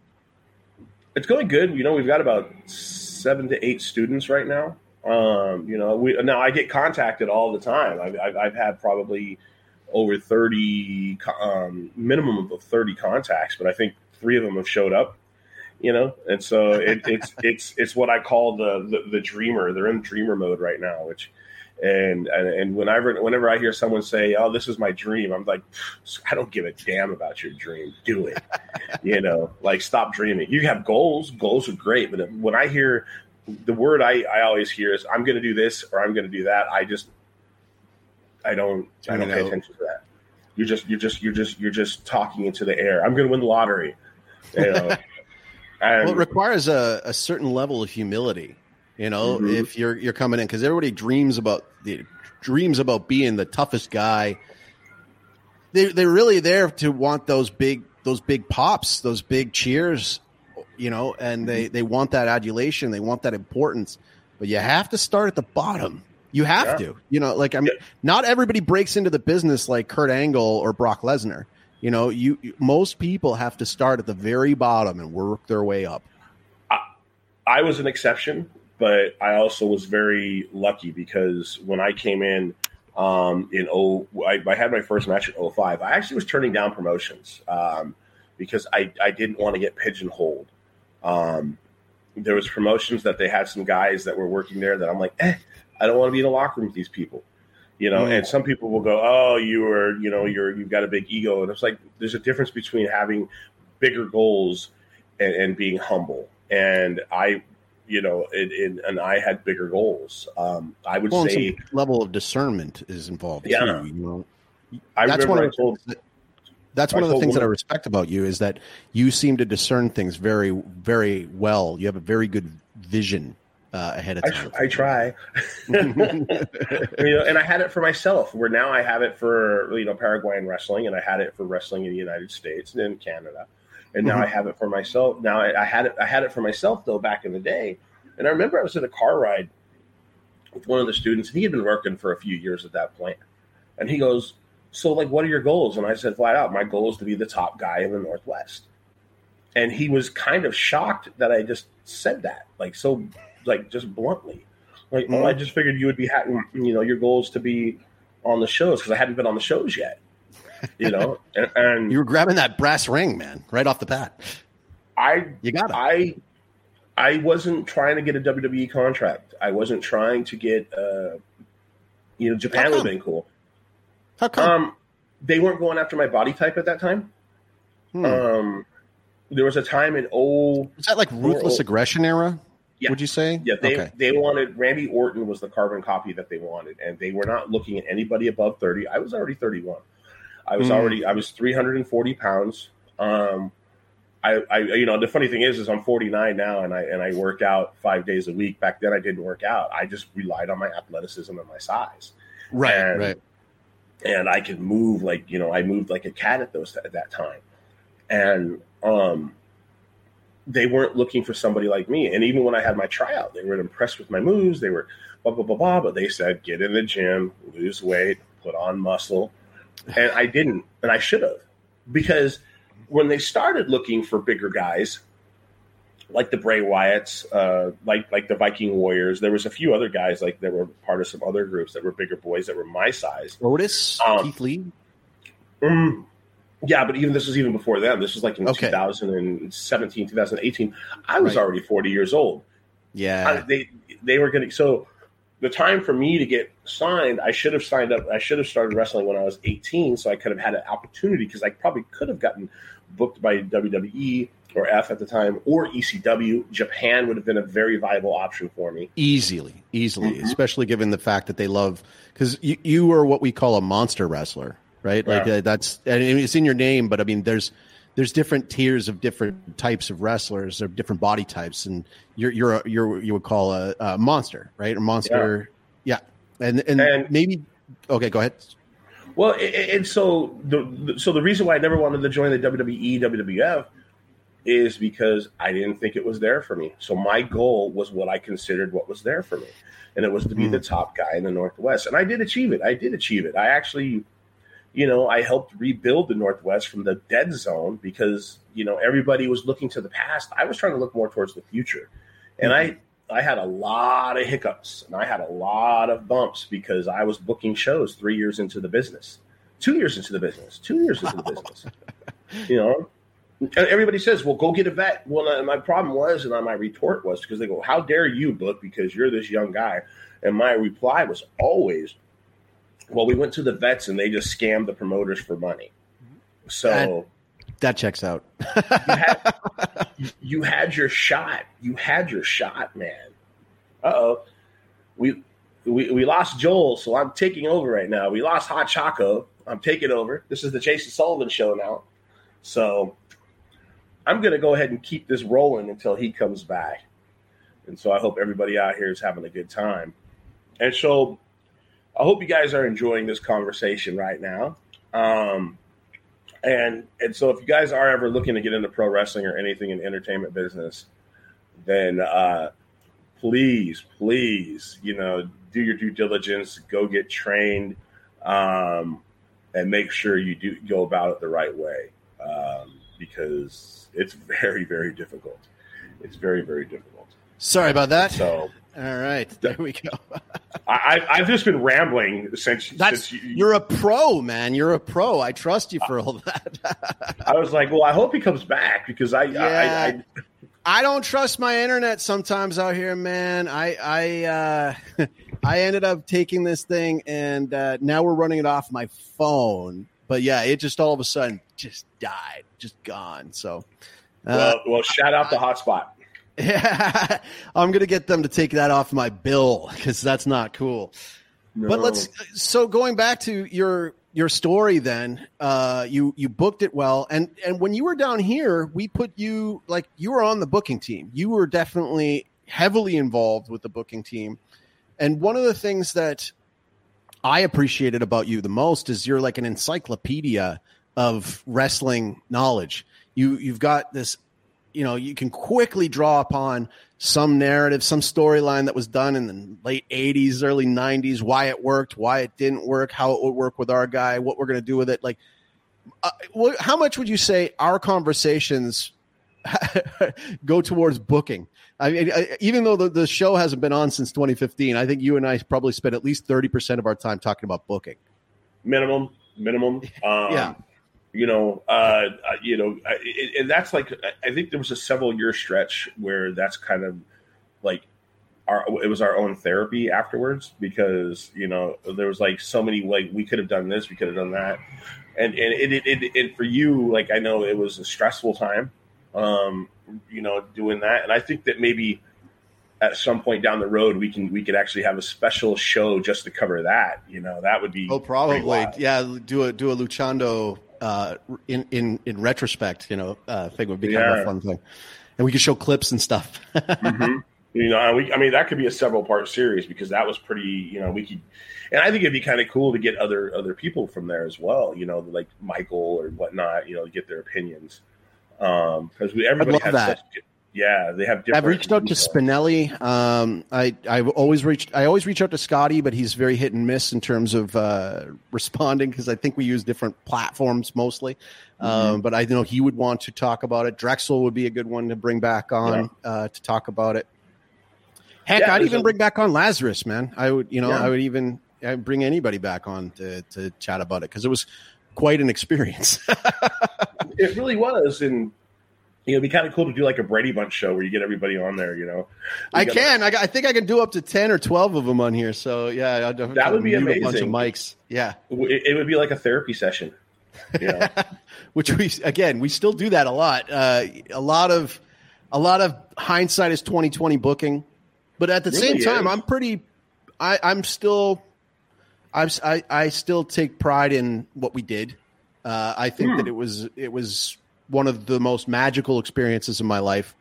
It's going good. You know, we've got about seven to eight students right now. Um, you know, we now I get contacted all the time. I've, I've, I've had probably over thirty um, minimum of thirty contacts, but I think three of them have showed up. You know, and so it, it's *laughs* it's it's what I call the, the the dreamer. They're in dreamer mode right now, which and and, and whenever whenever I hear someone say, "Oh, this is my dream," I'm like, I don't give a damn about your dream. Do it. *laughs* you know, like stop dreaming. You have goals. Goals are great, but when I hear the word I, I always hear is I'm going to do this or I'm going to do that. I just I don't I don't pay attention to that. You're just you're just you're just you're just talking into the air. I'm going to win the lottery. You know. *laughs* well, it requires a, a certain level of humility. You know, mm-hmm. if you're you're coming in because everybody dreams about the dreams about being the toughest guy. They they're really there to want those big those big pops, those big cheers you know, and they they want that adulation, they want that importance, but you have to start at the bottom. You have yeah. to, you know, like I mean, yeah. not everybody breaks into the business like Kurt Angle or Brock Lesnar. You know, you most people have to start at the very bottom and work their way up. I, I was an exception, but I also was very lucky because when I came in um, in oh, I, I, had my first match in 05. I actually was turning down promotions um, because I, I didn't want to get pigeonholed. Um, there was promotions that they had some guys that were working there that I'm like, eh, I don't want to be in a locker room with these people, you know. Mm. And some people will go, oh, you are, you know, you're you've got a big ego, and it's like there's a difference between having bigger goals and, and being humble. And I, you know, it, it, and I had bigger goals. Um, I would well, say level of discernment is involved. Yeah, too, you know, I that's one of the told, that's one of the things that I respect about you is that you seem to discern things very, very well. You have a very good vision uh, ahead of time. I, I try, *laughs* *laughs* you know, and I had it for myself. Where now I have it for you know Paraguayan wrestling, and I had it for wrestling in the United States and in Canada, and now mm-hmm. I have it for myself. Now I, I had it. I had it for myself though back in the day, and I remember I was in a car ride with one of the students, and he had been working for a few years at that plant, and he goes, so, like, what are your goals? And I said flat out, my goal is to be the top guy in the Northwest. And he was kind of shocked that I just said that, like, so, like, just bluntly. Like, mm-hmm. well, I just figured you would be, ha- you know, your goals to be on the shows because I hadn't been on the shows yet. You know, and, and, you were grabbing that brass ring, man, right off the bat. I you got it. I I wasn't trying to get a WWE contract. I wasn't trying to get, uh, you know, Japan would have been cool. How come? Um, they weren't going after my body type at that time. Hmm. Um, there was a time in oh, is that like ruthless aggression era? Yeah. Would you say? Yeah, they okay. they wanted Randy Orton was the carbon copy that they wanted, and they were not looking at anybody above thirty. I was already thirty one. I was mm. already I was three hundred and forty pounds. Um, I, I, you know the funny thing is is I'm 49 now and I and I work out five days a week. Back then I didn't work out. I just relied on my athleticism and my size. Right, and, right and I could move like you know I moved like a cat at those at that time, and um, they weren't looking for somebody like me. And even when I had my tryout, they were impressed with my moves. They were blah blah blah blah. But they said, get in the gym, lose weight, put on muscle, and I didn't, and I should have, because when they started looking for bigger guys, like the Bray Wyatts, uh, like like the Viking Warriors. There was a few other guys like that were part of some other groups that were bigger boys that were my size. Otis, um, Keith Lee. Um, yeah, but even this was even before them. This was like in okay. 2017, 2018. I was right. already 40 years old. Yeah, I, they they were getting so the time for me to get signed. I should have signed up. I should have started wrestling when I was 18, so I could have had an opportunity because I probably could have gotten booked by WWE or F at the time, or ECW. Japan would have been a very viable option for me. Easily, easily, mm-hmm. especially given the fact that they love because you, you are what we call a monster wrestler, right? Yeah. Like uh, that's and it's in your name, but I mean, there's there's different tiers of different types of wrestlers or different body types, and you're you're a, you're you would call a, a monster, right? A monster, yeah. yeah. And, and, and maybe okay, go ahead. Well, and so the so the reason why I never wanted to join the WWE WWF is because I didn't think it was there for me. So my goal was what I considered what was there for me. And it was to be mm. the top guy in the Northwest. And I did achieve it. I did achieve it. I actually, you know, I helped rebuild the Northwest from the dead zone because, you know, everybody was looking to the past. I was trying to look more towards the future. And mm. I I had a lot of hiccups and I had a lot of bumps because I was booking shows three years into the business, two years into the business, two years into wow. the business. You know, everybody says, "Well, go get a vet." Well, uh, my problem was, and my retort was because they go, "How dare you book because you're this young guy?" And my reply was always, "Well, we went to the vets and they just scammed the promoters for money." So that, that checks out. *laughs* you, had, you had your shot. You had your shot, man. Uh oh, we, we we lost Joel, so I'm taking over right now. We lost Hot Choco. I'm taking over. This is the J-Sin Sullivan show now. So I'm going to go ahead and keep this rolling until he comes back. And so I hope everybody out here is having a good time. And so I hope you guys are enjoying this conversation right now. Um, and and so if you guys are ever looking to get into pro wrestling or anything in entertainment business, then uh, please, please, you know, do your due diligence, go get trained, um, and make sure you do go about it the right way. Um, because it's *laughs* very, very difficult. It's very, very difficult. Sorry about that. So, all right, there we go. *laughs* I, have just been rambling since. That's since you, are a pro, man. You're a pro. I trust you for all that. *laughs* I was like, well, I hope he comes back because I, yeah. I, I, I don't trust my internet sometimes out here, man. I I uh, *laughs* I ended up taking this thing and uh, now we're running it off my phone. But yeah, it just all of a sudden just died, just gone. So, uh, well, well, shout out the hotspot. Yeah, *laughs* I'm gonna get them to take that off my bill because that's not cool. No. But let's. So going back to your your story, then uh, you you booked it well, and and when you were down here, we put you like you were on the booking team. You were definitely heavily involved with the booking team, and one of the things that I appreciated about you the most is you're like an encyclopedia of wrestling knowledge. You you've got this, you know, you can quickly draw upon some narrative, some storyline that was done in the late '80s, early '90s, why it worked, why it didn't work, how it would work with our guy, what we're going to do with it. Like, uh, how much would you say our conversations *laughs* go towards booking? I mean, I, even though the, the show hasn't been on since 2015, I think you and I probably spent at least 30% of our time talking about booking. Minimum, minimum. *laughs* Um, yeah you know, uh, uh you know, and that's like I think there was a several year stretch where that's kind of like our it was our own therapy afterwards because you know there was like so many like we could have done this, we could have done that, and and it, it, it, it for you like I know it was a stressful time, um, you know, doing that, and I think that maybe at some point down the road we can we could actually have a special show just to cover that you know that would be oh probably. yeah do a do a luchando uh, in in in retrospect, you know, uh, thing would be yeah. kind of a fun thing, and we could show clips and stuff. *laughs* mm-hmm. You know, we, I mean, that could be a several part series because that was pretty. You know, we could, and I think it'd be kind of cool to get other other people from there as well. You know, like Michael or whatnot. You know, get their opinions because um, we everybody has that. such yeah, they have. I've reached out to Spinelli. Um, I I've always reached. I always reach out to Scotty, but he's very hit and miss in terms of uh, *laughs* responding because I think we use different platforms mostly. Mm-hmm. Um, but I know he would want to talk about it. Drexel would be a good one to bring back on yeah. uh, to talk about it. Heck, yeah, I'd even a, bring back on Lazarus, man. I would, you know, yeah. I would even I'd bring anybody back on to to chat about it because it was quite an experience. *laughs* it really was, and you know, it'd be kind of cool to do like a Brady Bunch show where you get everybody on there. You know, I can. I, I, think I can do up to ten or twelve of them on here. So yeah, I'd, that would be amazing. A bunch of mics. Yeah, it, it would be like a therapy session. Yeah, *laughs* Which we again we still do that a lot. Uh, a lot of a lot of hindsight is twenty twenty booking, but at the really same time. I'm pretty. I, I'm still. I'm, I I still take pride in what we did. Uh, I think hmm. that it was it was one of the most magical experiences in my life,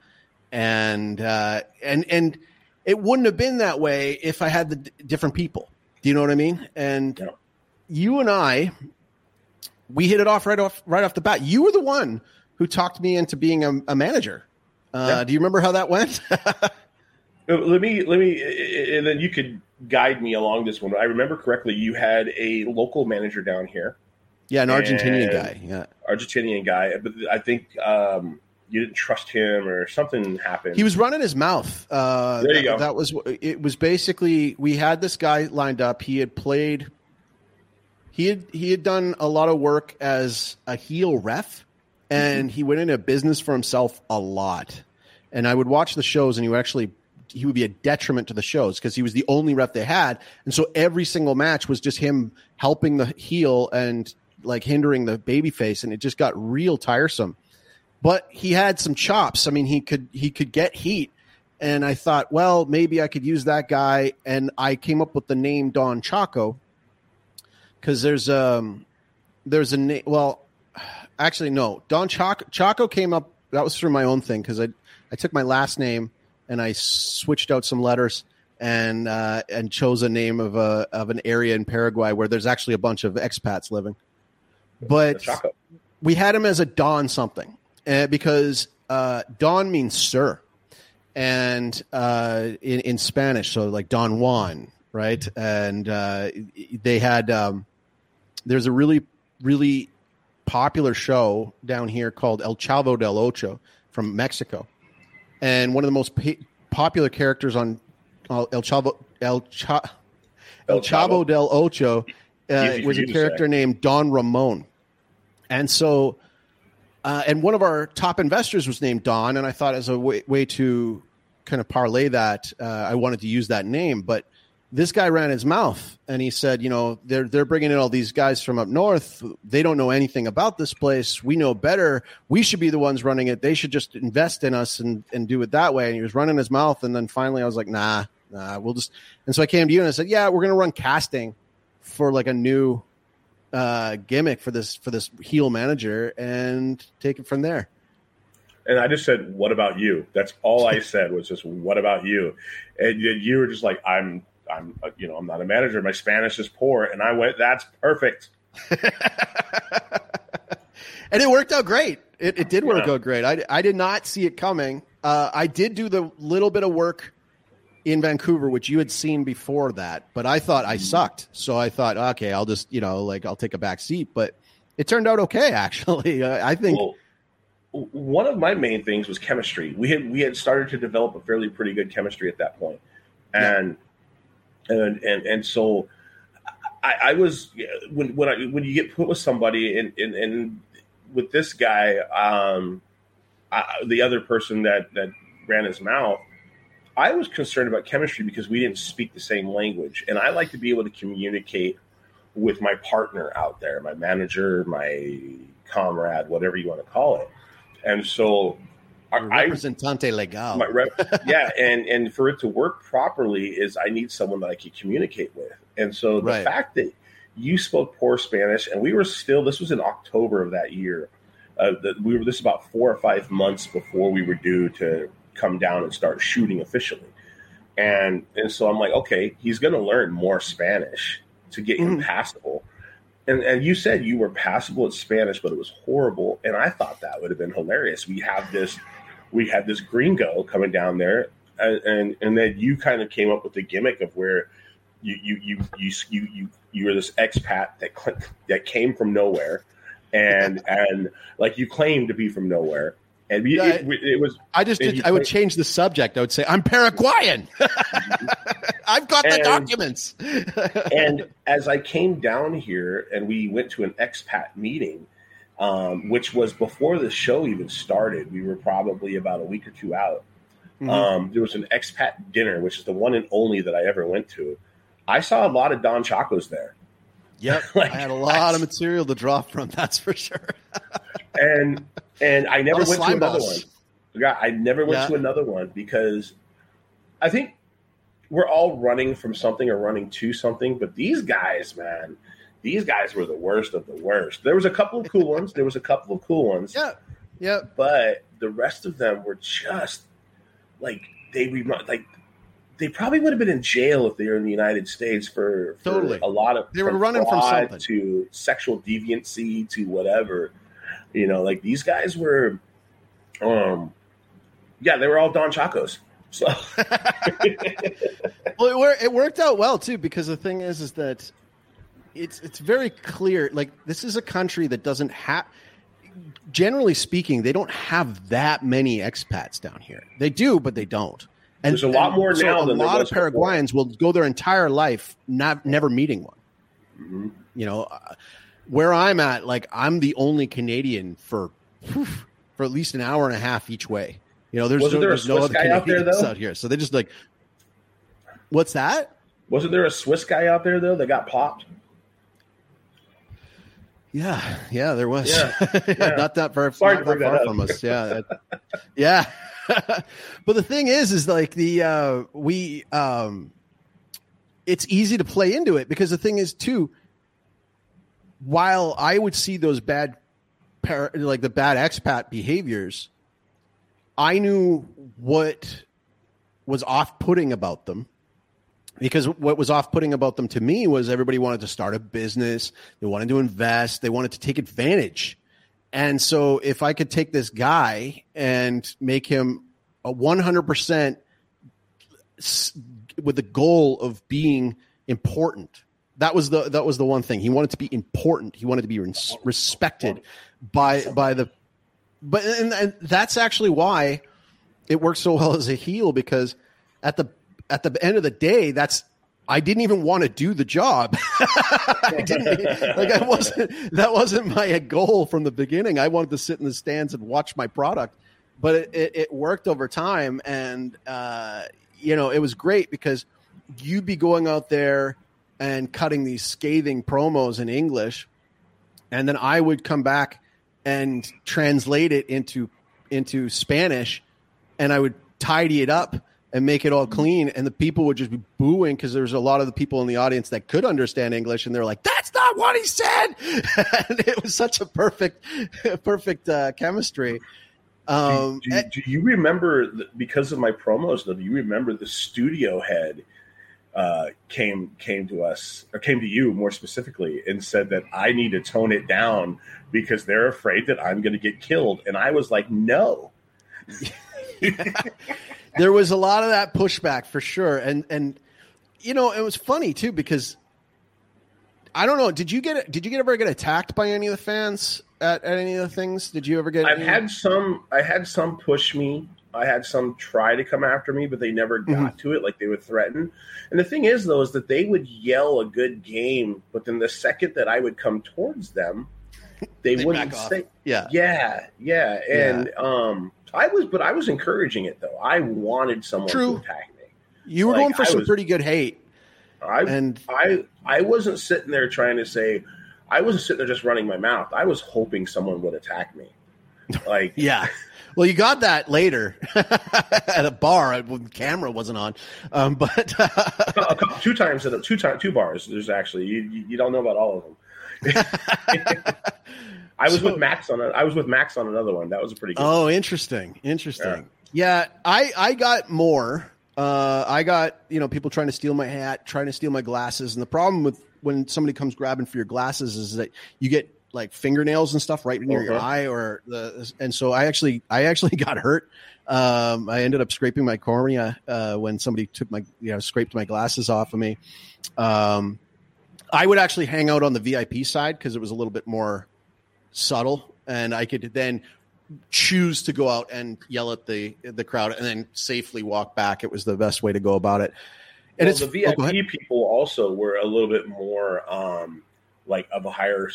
and uh, and and it wouldn't have been that way if I had the d- different people. Do you know what I mean? And yeah. you and I, we hit it off right off right off the bat. You were the one who talked me into being a, a manager. Uh, yeah. Do you remember how that went? *laughs* Uh, let me let me, and then you could guide me along this one. I remember correctly, you had a local manager down here. Yeah, an Argentinian guy. Yeah, Argentinian guy. But I think um, you didn't trust him or something happened. He was running his mouth. Uh, there you that, go. That was it. Was basically we had this guy lined up. He had played. He had he had done a lot of work as a heel ref, and mm-hmm. he went into business for himself a lot. And I would watch the shows, and he would actually he would be a detriment to the shows because he was the only ref they had, and so every single match was just him helping the heel and like hindering the baby face, and it just got real tiresome. But he had some chops. I mean, he could he could get heat, and I thought, well, maybe I could use that guy, and I came up with the name Don Chaco because there's um there's a name. Well, actually, no, Don Chaco, Chaco came up. That was through my own thing because I I took my last name and I switched out some letters and uh, and chose a name of a of an area in Paraguay where there's actually a bunch of expats living. But we had him as a Don something uh, because uh, Don means sir, and uh, in in Spanish, so like Don Juan, right? And uh, they had um, there's a really really popular show down here called El Chavo del Ocho from Mexico. And one of the most popular characters on uh, El Chavo El, Cha- El, Chavo. del Ocho uh, was a character named Don Ramon, and so uh, and one of our top investors was named Don, and I thought as a way, way to kind of parlay that, uh, I wanted to use that name, but this guy ran his mouth and he said, you know, they're they're bringing in all these guys from up north. They don't know anything about this place. We know better. We should be the ones running it. They should just invest in us and and do it that way. And he was running his mouth. And then finally, I was like, nah, nah, we'll just. And so I came to you and I said, yeah, we're gonna run casting for like a new uh, gimmick for this for this heel manager and take it from there. And I just said, "What about you?" That's all I *laughs* said was just, "What about you?" And you were just like, "I'm I'm uh, you know I'm not a manager. My Spanish is poor, and I went. That's perfect. *laughs* and it worked out great. It, it did work yeah. out great. I, I did not see it coming. Uh, I did do the little bit of work in Vancouver, which you had seen before that, but I thought I sucked. So I thought, okay, I'll just you know like I'll take a back seat. But it turned out okay, *laughs* actually. I think. Well, one of my main things was chemistry. We had we had started to develop a fairly pretty good chemistry at that point, and. Yeah and and and so I, I was when when I when you get put with somebody and and, and with this guy, um, I, the other person that that ran his mouth, I was concerned about chemistry because we didn't speak the same language, and I like to be able to communicate with my partner out there, my manager, my comrade, whatever you want to call it. And so i representante legal. Rep, *laughs* yeah, and and for it to work properly is I need someone that I can communicate with. And so the right. fact that you spoke poor Spanish, and we were still this was in October of that year. Uh, that we were this about four or five months before we were due to come down and start shooting officially. And and so I'm like, okay, he's going to learn more Spanish to get him mm. passable. And, and you said you were passable at Spanish, but it was horrible. And I thought that would have been hilarious. We have this we had this gringo coming down there, and and, and then you kind of came up with the gimmick of where you you you you you you, you were this expat that that came from nowhere, and and like you claimed to be from nowhere. And it, it, it was. I just did, I would change the subject. I would say I'm Paraguayan. *laughs* I've got and, the documents. *laughs* and as I came down here and we went to an expat meeting, um, which was before the show even started. We were probably about a week or two out. Mm-hmm. Um, there was an expat dinner, which is the one and only that I ever went to. I saw a lot of Don Chacos there. Yep, *laughs* like, I had a lot of material to draw from. That's for sure. *laughs* and and I never went to another one. Yeah, I never went yeah. to another one because I think we're all running from something or running to something. But these guys, man, these guys were the worst of the worst. There was a couple of cool ones. There was a couple of cool ones. Yeah, yeah. But the rest of them were just like they remind like they probably would have been in jail if they were in the United States for, for totally a lot of they were running from something to sexual deviancy to whatever. You know, like these guys were, um, yeah, they were all Don Chacos. So, *laughs* well, it, it worked out well too because the thing is, is that it's it's very clear. Like this is a country that doesn't have. Generally speaking, they don't have that many expats down here. They do, but they don't. And there's a lot more so now. a lot of Paraguayans before. will go their entire life not never meeting one. Mm-hmm. You know, uh, where I'm at, like I'm the only Canadian for for at least an hour and a half each way. You know, there's, Wasn't no, there there's no other guy out, there, though? out here, so they just like, what's that? Wasn't there a Swiss guy out there though that got popped? Yeah, yeah, there was. Yeah, *laughs* yeah. not that far, Sorry not that far from us. Yeah, *laughs* yeah. *laughs* but the thing is, is like the uh, we. um It's easy to play into it because the thing is too. While I would see those bad, par- like the bad expat behaviors, I knew what was off-putting about them because what was off-putting about them to me was everybody wanted to start a business they wanted to invest they wanted to take advantage and so if i could take this guy and make him a 100% with the goal of being important that was the that was the one thing. He wanted to be important. He wanted to be respected by by the but and, and that's actually why it works so well as a heel because at the at the end of the day, that's I didn't even want to do the job. *laughs* I didn't like I wasn't that wasn't my goal from the beginning. I wanted to sit in the stands and watch my product, but it, it, it worked over time, and uh, you know it was great because you'd be going out there and cutting these scathing promos in English, and then I would come back and translate it into into Spanish, and I would tidy it up and make it all clean. And the people would just be booing because there's a lot of the people in the audience that could understand English, and they're like, "That's not what he said." *laughs* and it was such a perfect, *laughs* perfect uh, chemistry. Um, do, do, do, you remember because of my promos? Though, do you remember the studio head uh, came came to us or came to you more specifically and said that I need to tone it down because they're afraid that I'm going to get killed, and I was like, no. *laughs* *laughs* there was a lot of that pushback for sure, and and you know it was funny too because I don't know. Did you get did you ever get attacked by any of the fans at, at any of the things? Did you ever get? I've any? had some. I had some push me. I had some try to come after me, but they never got mm-hmm. to it. Like they would threaten. And the thing is, though, is that they would yell a good game, but then the second that I would come towards them, they, they wouldn't say, "Yeah, yeah, yeah." And yeah. um, I was, but I was encouraging it though. I wanted someone True. to attack me. You were like, going for I some was, pretty good hate. I and I I wasn't sitting there trying to say. I wasn't sitting there just running my mouth. I was hoping someone would attack me. *laughs* Like yeah. Well, you got that later *laughs* at a bar when the camera wasn't on, um, but *laughs* uh, two times at a, two time two bars. There's actually you, you don't know about all of them. I was so, with Max on a, I was with Max on another one. That was a pretty good. Oh, interesting, interesting. Yeah. yeah, I I got more. Uh, I got you know people trying to steal my hat, trying to steal my glasses, and the problem with when somebody comes grabbing for your glasses is that you get like fingernails and stuff right near your eye or the and so I actually I actually *laughs* got hurt. Um, I ended up scraping my cornea uh, when somebody took my you know scraped my glasses off of me. Um, I would actually hang out on the VIP side because it was a little bit more subtle, and I could then choose to go out and yell at the the crowd and then safely walk back. It was the best way to go about it. And well, it's the VIP oh, people also were a little bit more um, like of a higher.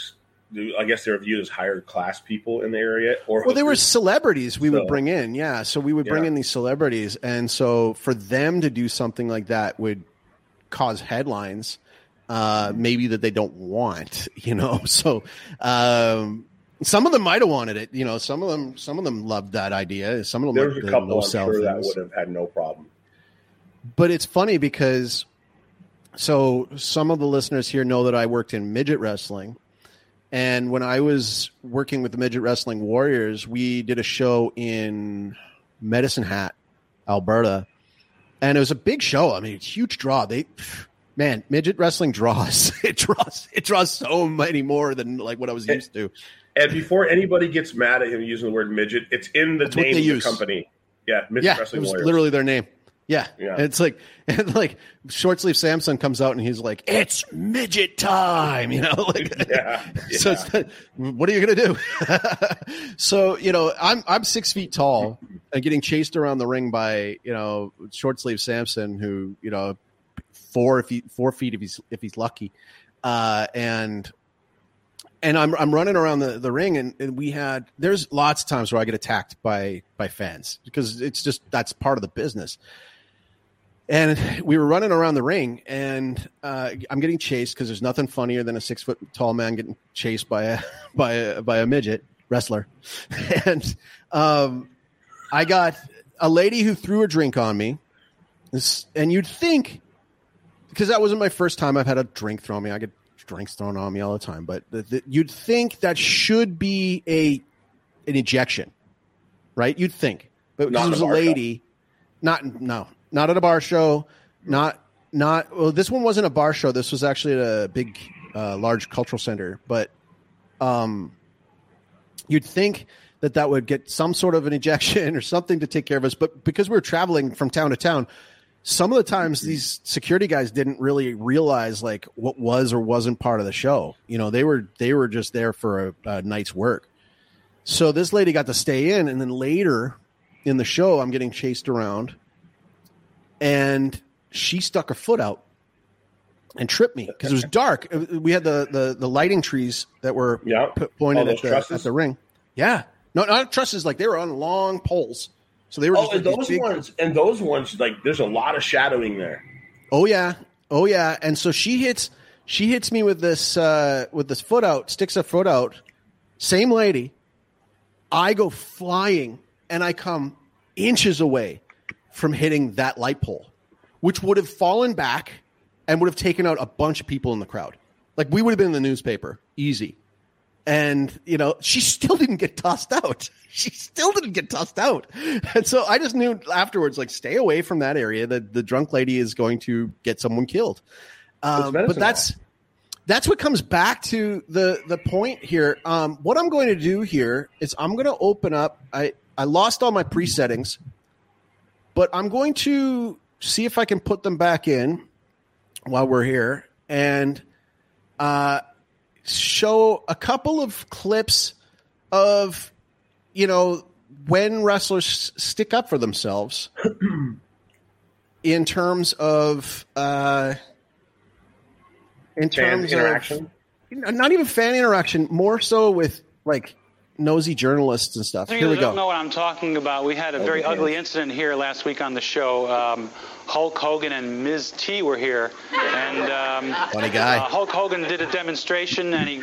I guess they're viewed as higher class people in the area. Or well, they were celebrities we so, would bring in, yeah. So we would bring yeah. in these celebrities, and so for them to do something like that would cause headlines uh, maybe that they don't want, *laughs* you know. *laughs* So um, some of them might have wanted it, you know. Some of them, some of them loved that idea. Some of them, there's a couple I'm sure that would have had no problem. But it's funny because so some of the listeners here know that I worked in midget wrestling. And when I was working with the Midget Wrestling Warriors, we did a show in Medicine Hat, Alberta. And it was a big show. I mean, it's huge draw. They man, midget wrestling draws. *laughs* It draws. It draws so many more than like what I was used to. And before anybody gets mad at him using the word midget, it's in the That's name of use. the company. Yeah, midget Yeah, it wrestling was warriors. literally their name. Yeah. Yeah. And it's like *laughs* and like short sleeve Samson comes out and he's like, It's midget time, *laughs* you know? Like yeah, so yeah. it's what are you gonna do? so, you know, I'm I'm six feet tall and getting chased around the ring by, you know, short sleeve Samson who, you know, four if he four feet if he's if he's lucky. Uh and and I'm I'm running around the, the ring and, and we had there's lots of times where I get attacked by by fans because it's just that's part of the business. And we were running around the ring, and uh, I'm getting chased because there's nothing funnier than a six foot tall man getting chased by a *laughs* by a by a midget wrestler. *laughs* And um, I got a lady who threw a drink on me, and you'd think because that wasn't my first time I've had a drink thrown on me. I get drinks thrown on me all the time, but the, the, you'd think that should be a an ejection, right? You'd think, but Not this was a a bar show. lady, not no, not at a bar show, not not. Well, this one wasn't a bar show. This was actually at a big, uh, large cultural center, but um, you'd think that that would get some sort of an ejection *laughs* or something to take care of us. But because we were traveling from town to town, some of the times these security guys didn't really realize like what was or wasn't part of the show. You know, they were they were just there for a, a night's work. So this lady got to stay in, and then later in the show, I'm getting chased around, and she stuck her foot out and tripped me because it was dark. Uh, we had the, the the lighting trees that were Yeah. p- pointed at the, at the ring. Yeah, no, not trusses. Like they were on long poles, so they were. Oh, just and like those big- ones, and those ones, like there's a lot of shadowing there. Oh yeah, oh yeah. And so she hits she hits me with this uh, with this foot out, sticks a foot out. Same lady. I go flying and I come inches away from hitting that light pole, which would have fallen back and would have taken out a bunch of people in the crowd. Like we would have been in the newspaper, easy. And you know, she still didn't get tossed out. *laughs* She still didn't get tossed out. And so I just knew afterwards, like, stay away from that area. That the drunk lady is going to get someone killed. Um, but that's that's what comes back to the the point here. Um, what I'm going to do here is I'm going to open up. I I lost all my presettings, but I'm going to see if I can put them back in while we're here and uh, show a couple of clips of you know when wrestlers s- stick up for themselves *clears throat* in terms of uh, in Fan terms interaction. of not even fan interaction, more so with like nosy journalists and stuff. Here you we don't go. know what I'm talking about. We had a very ugly incident here last week on the show. Um, Hulk Hogan and Mr. T were here, and um, Funny guy. uh, Hulk Hogan did a demonstration, and he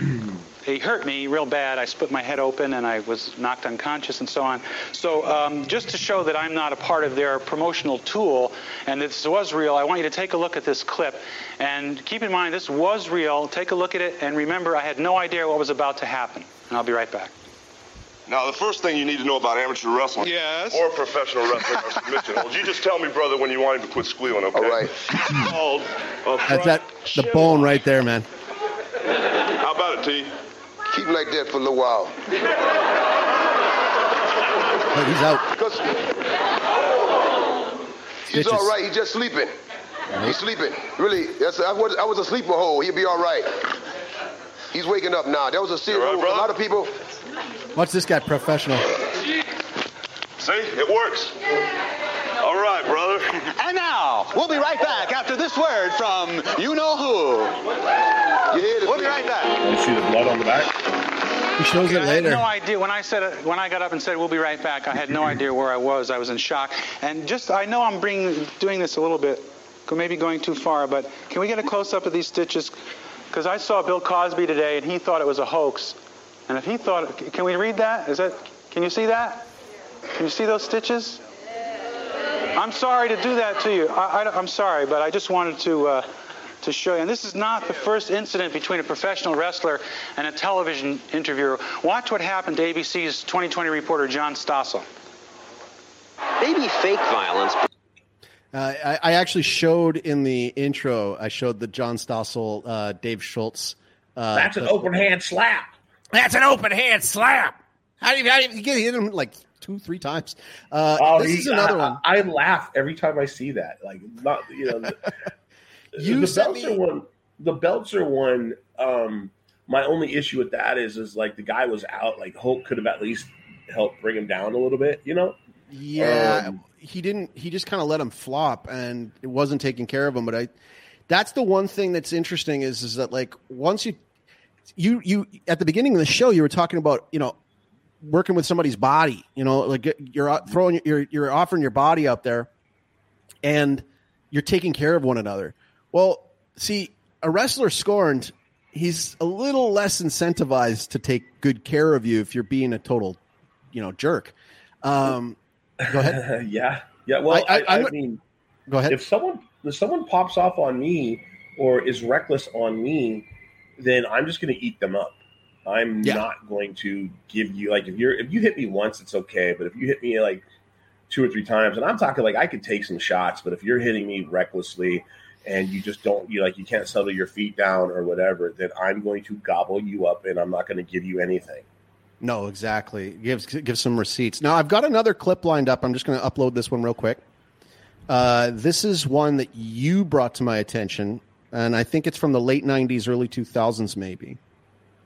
he hurt me real bad. I split my head open, and I was knocked unconscious, and so on. So um, just to show that I'm not a part of their promotional tool, and this was real, I want you to take a look at this clip, and keep in mind this was real. Take a look at it, and remember, I had no idea what was about to happen. And I'll be right back. Now, the first thing you need to know about amateur wrestling Yes. or professional wrestling are submission holds. You just tell me, brother, when you want him to quit squealing, okay? All right. It's called a That's that the bone lock. right there, man. How about it, T? Keep him like that for a little while. *laughs* Look, he's out. Because he's Stitches. all right. He's just sleeping. He's sleeping. Really, that's, I, was, I was a sleeper hold. He'll be all right. He's waking up now. That was a serious You all right, move. A lot of people, Watch this guy, professional. See? It works. All right, brother. *laughs* And now, we'll be right back after this word from you know who. you hear We'll be right back. You see the blood on the back? He shows it I had no idea when I said it, when I got up and said we'll be right back. I had no *laughs* idea where I was. I was in shock, and just I know I'm bringing doing this a little bit, maybe going too far. But can we get a close up of these stitches? Because I saw Bill Cosby today, and he thought it was a hoax. And if he thought, can we read that? Is that? Can you see that? Can you see those stitches? I'm sorry to do that to you. I, I, am sorry, but I just wanted to. Uh, to show you. And this is not the first incident between a professional wrestler and a television interviewer. Watch what happened to ABC's 2020 reporter John Stossel. Maybe fake violence, Uh, I, I actually showed in the intro. I showed the John Stossel, uh, Dave Schultz. Uh, That's an open hand slap. That's an open hand slap. How do you, how do you, you hit him like two, three times? Uh, Oh, this he- is another I, one. I, I laugh every time I see that. Like, not you know, the, *laughs* You the sent belts me- one. The belts are one. Um, my only issue with that is, is like the guy was out. Like Hulk could have at least helped bring him down a little bit. You know, Yeah, Um, he didn't. He just kind of let him flop, and it wasn't taking care of him. But I, that's the one thing that's interesting is is that like once you, you you at the beginning of the show you were talking about you know working with somebody's body. You know, like you're throwing you're you're offering your body out there, and you're taking care of one another. Well, see, a wrestler scorned. He's a little less incentivized to take good care of you if you're being a total, you know, jerk. Um, go ahead. *laughs* yeah, yeah. Well, I- I, I- I, mean, Go ahead. if someone if someone pops off on me or is reckless on me, then I'm just going to eat them up. I'm Yeah. not going to give you like if you're if you hit me once, it's okay. But if you hit me like two or three times, and I'm talking like I could take some shots, but if you're hitting me recklessly and you just don't you like you can't settle your feet down or whatever, then I'm going to gobble you up and I'm not going to give you anything. No, exactly. Give give some receipts. Now I've got another clip lined up. I'm just going to upload this one real quick. Uh, this is one that you brought to my attention, and I think it's from the late '90s, early 2000s, maybe.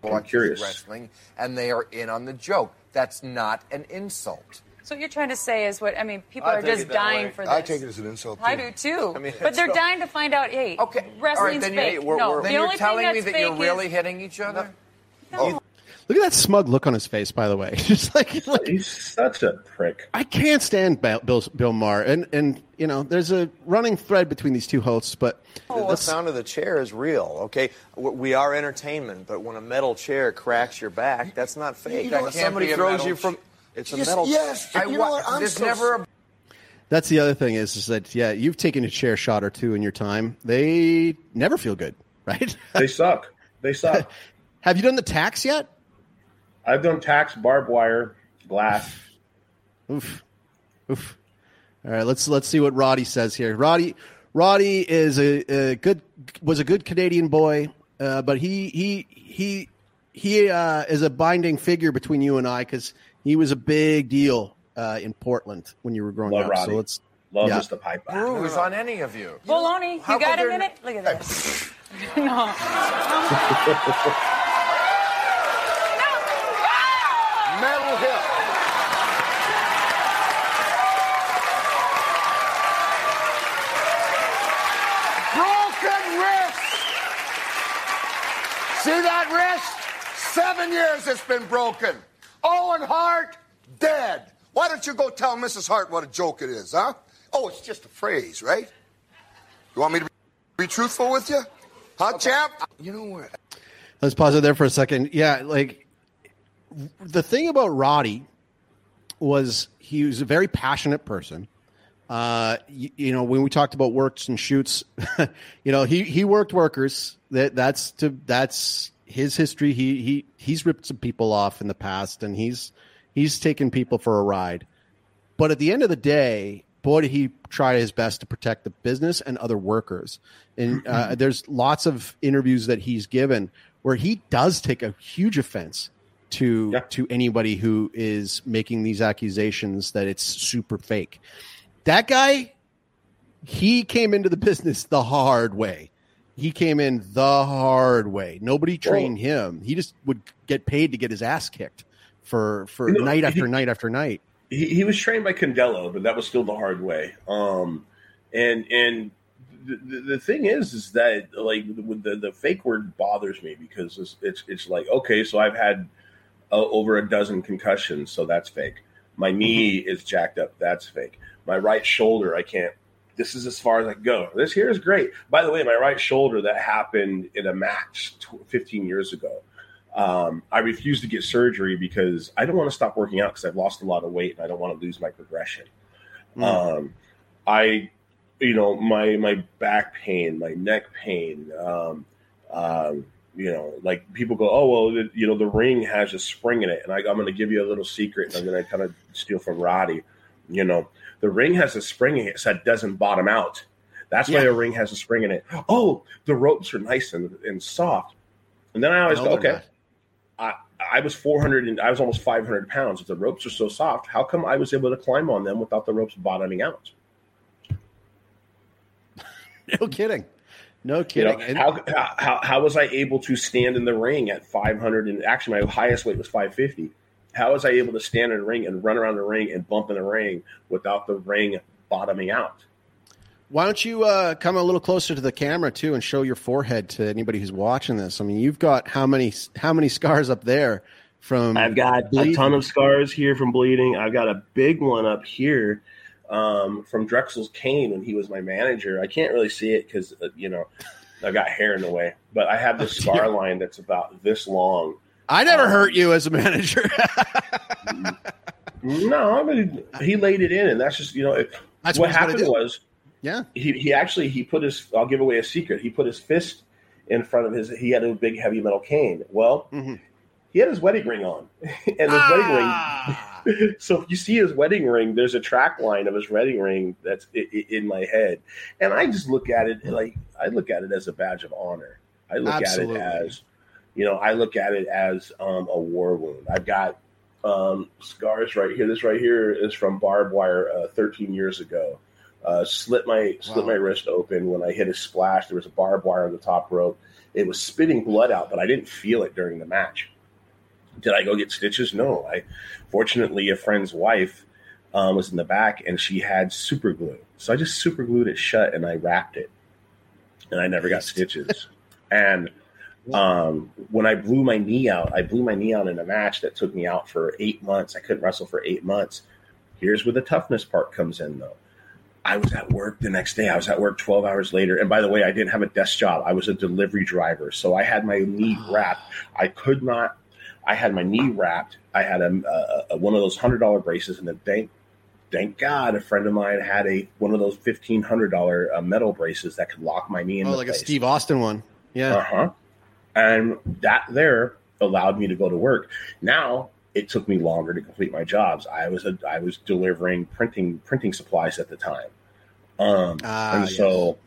Well, I'm curious. wrestling and they are in on the joke. That's not an insult. So what you're trying to say is what I mean. People I are just dying way. for this. I take it as an insult, I do too. I mean, but they're so- dying to find out. Hey, okay, All right, wrestling's then, fake. you, we're, no, we're, the then you're only telling thing me that you're really is hitting each other? Oh, Look at that smug look on his face, by the way. *laughs* Just like, like He's such a prick. I can't stand Bill, Bill, Bill Maher, and and you know, there's a running thread between these two hosts, but The sound of the chair is real, okay? We are entertainment, but when a metal chair cracks your back, that's not fake. You know when what? somebody Can't be a throws metal you from, ch- it's a Yes, metal. yes. I You know what? I'm so never a that's the other thing is, is that yeah, you've taken a chair shot or two in your time. They never feel good, *laughs* right? They suck. They suck. *laughs* Have you done the tacks yet? I've done tacks, barbed wire, glass. Oof, oof. All right, let's let's see what Roddy says here. Roddy, Roddy is a, a good was a good Canadian boy, uh, but he he he he uh, is a binding figure between you and I because he was a big deal uh, in Portland when you were growing Love up. Roddy. So let's Love yeah. Mr. Piper. bruise on any of you. Baloney, How you got could a there minute? Look at that. *laughs* no. *laughs* Metal hip. Broken wrist. See that wrist? Seven years it's been broken. Owen Hart, dead. Why don't you go tell Mrs. Hart what a joke it is, huh? Oh, it's just a phrase, right? You want me to be truthful with you? Huh, champ? You know what? Let's pause it there for a second. Yeah, like the thing about Roddy was he was a very passionate person. Uh, you, you know, when we talked about works and shoots, *laughs* you know, he he worked workers. That that's to that's his history. He he he's ripped some people off in the past, and he's he's taken people for a ride. But at the end of the day, boy, did he try his best to protect the business and other workers. And uh, there's lots of interviews that he's given where he does take a huge offense to Yeah. to anybody who is making these accusations that it's super fake. That guy, he came into the business the hard way. He came in the hard way. Nobody trained him. He just would get paid to get his ass kicked for for You know, night after he- night after night. he, he was trained by Candelo, but that was still the hard way. Um, and and the, the, thing is, is that like with the, the fake word bothers me because it's it's, it's like okay, so I've had uh, over a dozen concussions, so that's fake. My knee is jacked up, that's fake. My right shoulder, I can't. This is as far as I can go. This here is great. By the way, my right shoulder that happened in a match tw- 15 years ago. Um, I refuse to get surgery because I don't want to stop working out because I've lost a lot of weight and I don't want to lose my progression. Um, I, you know, my my back pain, my neck pain. Um, um, you know, like people go, oh well, the, you know, the ring has a spring in it, and I, I'm going to give you a little secret, and I'm going to kind of steal from Roddy. You know, the ring has a spring in it, so it doesn't bottom out. That's why Yeah. a ring has a spring in it. Oh, the ropes are nice and, and soft. And then I always No, go, okay, I, I was 400 and I was almost 500 pounds. If the ropes are so soft, how come I was able to climb on them without the ropes bottoming out? *laughs* No kidding. No You kidding. know, how, how, how was I able to stand in the ring at 500 and actually my highest weight was 550? How was I able to stand in the ring and run around the ring and bump in the ring without the ring bottoming out? Why don't you uh, come a little closer to the camera too and show your forehead to anybody who's watching this? I mean, you've got how many how many scars up there from? I've got a ton of scars here from bleeding. I've got a big one up here um, from Drexel's cane when he was my manager. I can't really see it because uh, you know I've got hair in the way, but I have this *laughs* scar line that's about this long. I never Um, hurt you as a manager. *laughs* No, I mean he laid it in, and that's just you know it, That's what what happened was yeah, he he actually he put his I'll give away a secret. He put his fist in front of his. He had a big heavy metal cane. Well, Mm-hmm. he had his wedding ring on, *laughs* and his Ah! wedding ring. *laughs* so if you see his wedding ring, there's a track line of his wedding ring that's in my head, and I just look at it like I look at it as a badge of honor. I look Absolutely. at it as you know I look at it as um, a war wound. I've got um, scars right here. This right here is from barbed wire uh, 13 years ago. Uh, slit my slit my wrist open when I hit a splash. There was a barbed wire on the top rope. It was spitting blood out, but I didn't feel it during the match. Did I go get stitches? No. I fortunately a friend's wife um, was in the back and she had super glue, so I just super glued it shut and I wrapped it, and I never got stitches. And um, when I blew my knee out, I blew my knee out in a match that took me out for eight months. I couldn't wrestle for eight months. Here's where the toughness part comes in, though. I was at work the next day. I was at work 12 hours later. And by the way, I didn't have a desk job. I was a delivery driver. So I had my knee *sighs* wrapped. I could not, I had my knee wrapped. I had a, a, a one of those $100 braces. And then thank, thank God a friend of mine had a one of those $1,500 uh, metal braces that could lock my knee in oh, like a place. Steve Austin one. Yeah. Uh huh. And that there allowed me to go to work. Now it took me longer to complete my jobs. I was a, I was delivering printing printing supplies at the time. Um, Ah, and so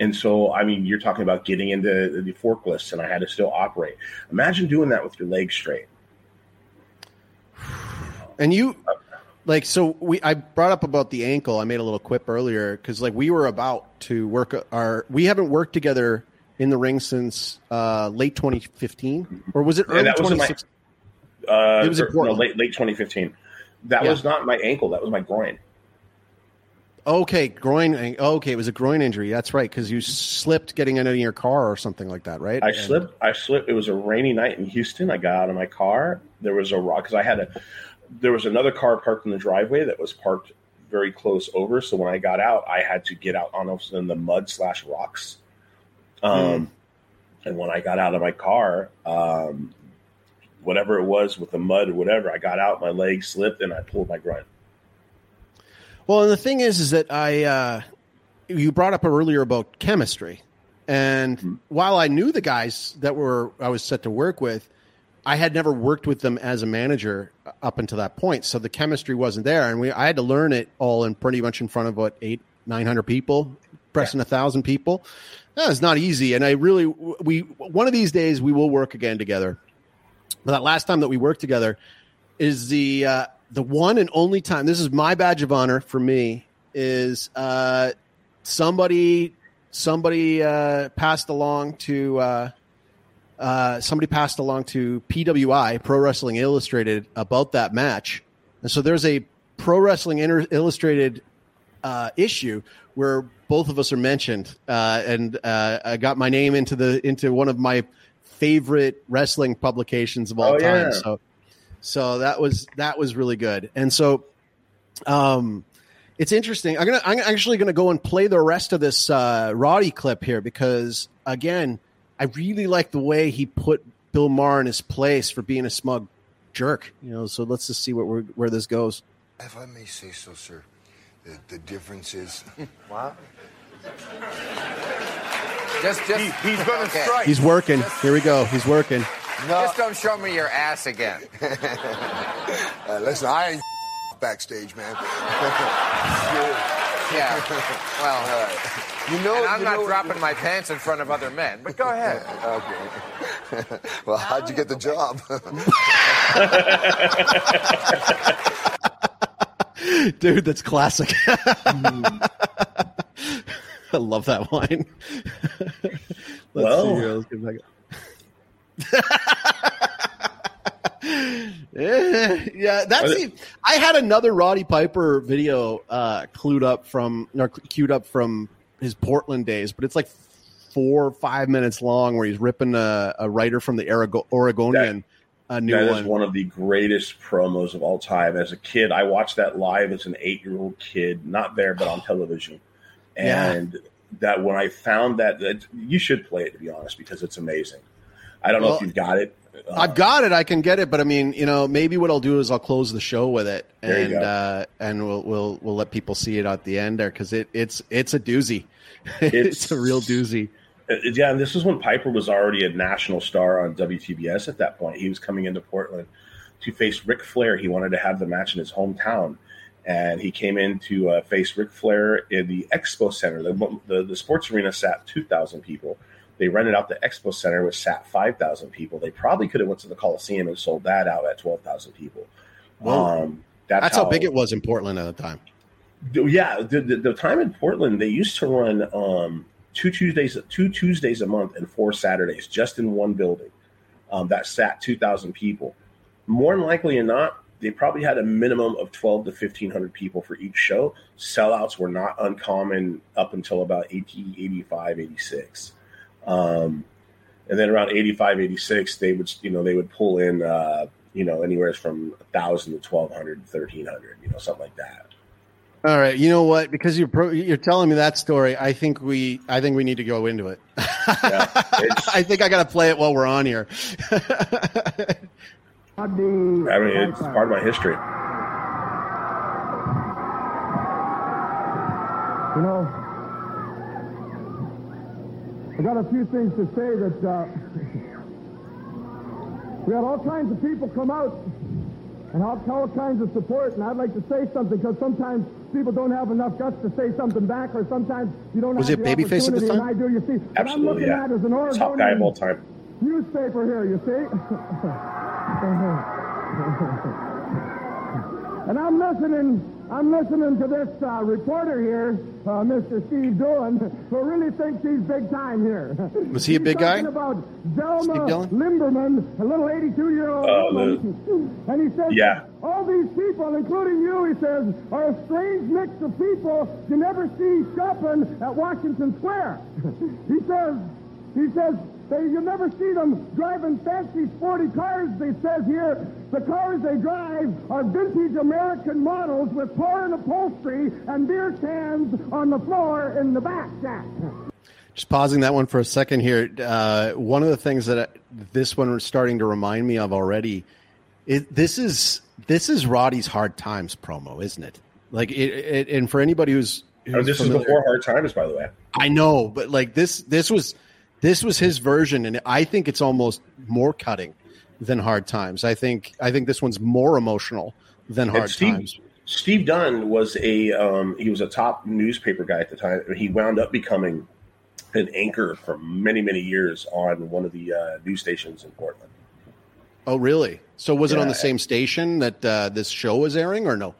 and so I mean you're talking about getting into the forklifts and I had to still operate. Imagine doing that with your legs straight. And you, like, so we, I brought up about the ankle. I made a little quip earlier because, like, we were about to work our, we haven't worked together in the ring since uh, late 2015, or was it early my- 2016? Uh, It was or- no, late late 2015. That Yeah. was not my ankle. That was my groin. Okay, groin. Okay, it was a groin injury. That's right, because you slipped getting into your car or something like that, right? I And- slipped. I slipped. It was a rainy night in Houston. I got out of my car. There was a rock because I had a. There was another car parked in the driveway that was parked very close over. So when I got out, I had to get out almost in the mud slash rocks. Um, and when I got out of my car, um, whatever it was with the mud or whatever, I got out. My leg slipped and I pulled my groin. Well, and the thing is, is that I, uh, you brought up earlier about chemistry, and Mm-hmm. while I knew the guys that were I was set to work with, I had never worked with them as a manager up until that point, so the chemistry wasn't there, and we I had to learn it all in pretty much in front of what eight nine hundred people, pressing a thousand people. That is not easy, and I really we one of these days we will work again together. But that last time that we worked together is the uh, the one and only time. This is my badge of honor for me. Is uh, somebody somebody uh, passed along to uh, uh, somebody passed along to PWI Pro Wrestling Illustrated about that match, and so there's a Pro Wrestling Inter- Illustrated uh, issue where both of us are mentioned, uh, and uh, I got my name into the into one of my favorite wrestling publications of all Oh, time. yeah. So, so that was that was really good, and so, um, it's interesting. I'm gonna I'm actually gonna go and play the rest of this uh, Roddy clip here because again, I really like the way he put Bill Maher in his place for being a smug jerk. You know, so let's just see what where this goes. If I may say so, sir, the, the difference is. *laughs* What? Just, just. He- he's gonna okay. strike. He's working. Here we go. He's working. No. Just don't show me your ass again. *laughs* Uh, listen, I ain't *laughs* backstage, man. Yeah. Well, You know, and I'm you not know- dropping my pants in front of other men, but go ahead. Okay. well, how'd you get the job? Dude, that's classic. *laughs* I love that line. *laughs* Let's Well. see here. Let's get back. *laughs* yeah, that's the. I had another Roddy Piper video uh, clued up from or queued up from his Portland days, but it's like four or five minutes long, where he's ripping a, a writer from the Oregon, Oregonian a new That is one. one of the greatest promos of all time. As a kid, I watched that live as an eight-year-old kid, not there but on television. *sighs* Yeah. And that when I found that, that you should play it to be honest because it's amazing. I don't know if you've got it. Uh, I've got it. I can get it, but I mean, you know, maybe what I'll do is I'll close the show with it, and uh, and we'll we'll we'll let people see it at the end there because it it's it's a doozy. *laughs* it's, a real doozy. Uh, Yeah, and this is when Piper was already a national star on WTBS at that point. He was coming into Portland to face Ric Flair. He wanted to have the match in his hometown, and he came in to uh, face Ric Flair in the Expo Center. The, the, the sports arena sat 2,000 people. They rented out the Expo Center, which sat 5,000 people. They probably could have went to the Coliseum and sold that out at 12,000 people. Um, that's, That's how big it was in Portland at the time. yeah, the, the, the time in Portland, they used to run um, two Tuesdays, two Tuesdays a month and four Saturdays, just in one building. Um, that sat two thousand people. More than likely than not, they probably had a minimum of twelve to fifteen hundred people for each show. Sellouts were not uncommon up until about 80, 85, 86. Um, and then around 85, 86, they would, you know, they would pull in, uh, you know, anywhere from 1,000 to 1,200, 1,300, you know, something like that. All right, you know what? Because you're pro- you're telling me that story, I think we I think we need to go into it. *laughs* I think I got to play it while we're on here. *laughs* I mean, it's part of my history. You know, I got a few things to say that uh, *laughs* we had all kinds of people come out and all, all kinds of support, and I'd like to say something because sometimes people don't have enough guts to say something back, or sometimes you don't Was have it the Babyface at this opportunity, time? And I do, you see. What I'm Absolutely, looking yeah. at is an Top guy of all Oregonian time. newspaper here, you see. *laughs* and I'm listening. I'm listening to this uh, reporter here, uh, Mr. Steve Doohan, who really thinks he's big time here. *laughs* Was he a big guy? talking about Steve Zelma Limberman, a little 82-year-old Oh, woman, *laughs* and he says, Yeah. all these people, including you, he says, are a strange mix of people you never see shopping at Washington Square. *laughs* he says, he says, they, you never see them driving fancy sporty cars, they says here. The cars they drive are vintage American models with foreign upholstery and beer cans on the floor in the back, Jack. Just pausing that one for a second here. Uh, one of the things that I, this one was starting to remind me of already, it, this is this is Roddy's hard times promo, isn't it? Like it, it and for anybody who's, who's Oh, this is familiar- before Hard Times, by the way. I know, but like this this was this was his version, and I think it's almost more cutting than Hard Times. I think I think this one's more emotional than And Hard Steve, Times. Steve Dunn was a um, he was a top newspaper guy at the time. He wound up becoming an anchor for many many years on one of the uh, news stations in Portland. Oh, really? So was it on the same station that uh, this show was airing, or no?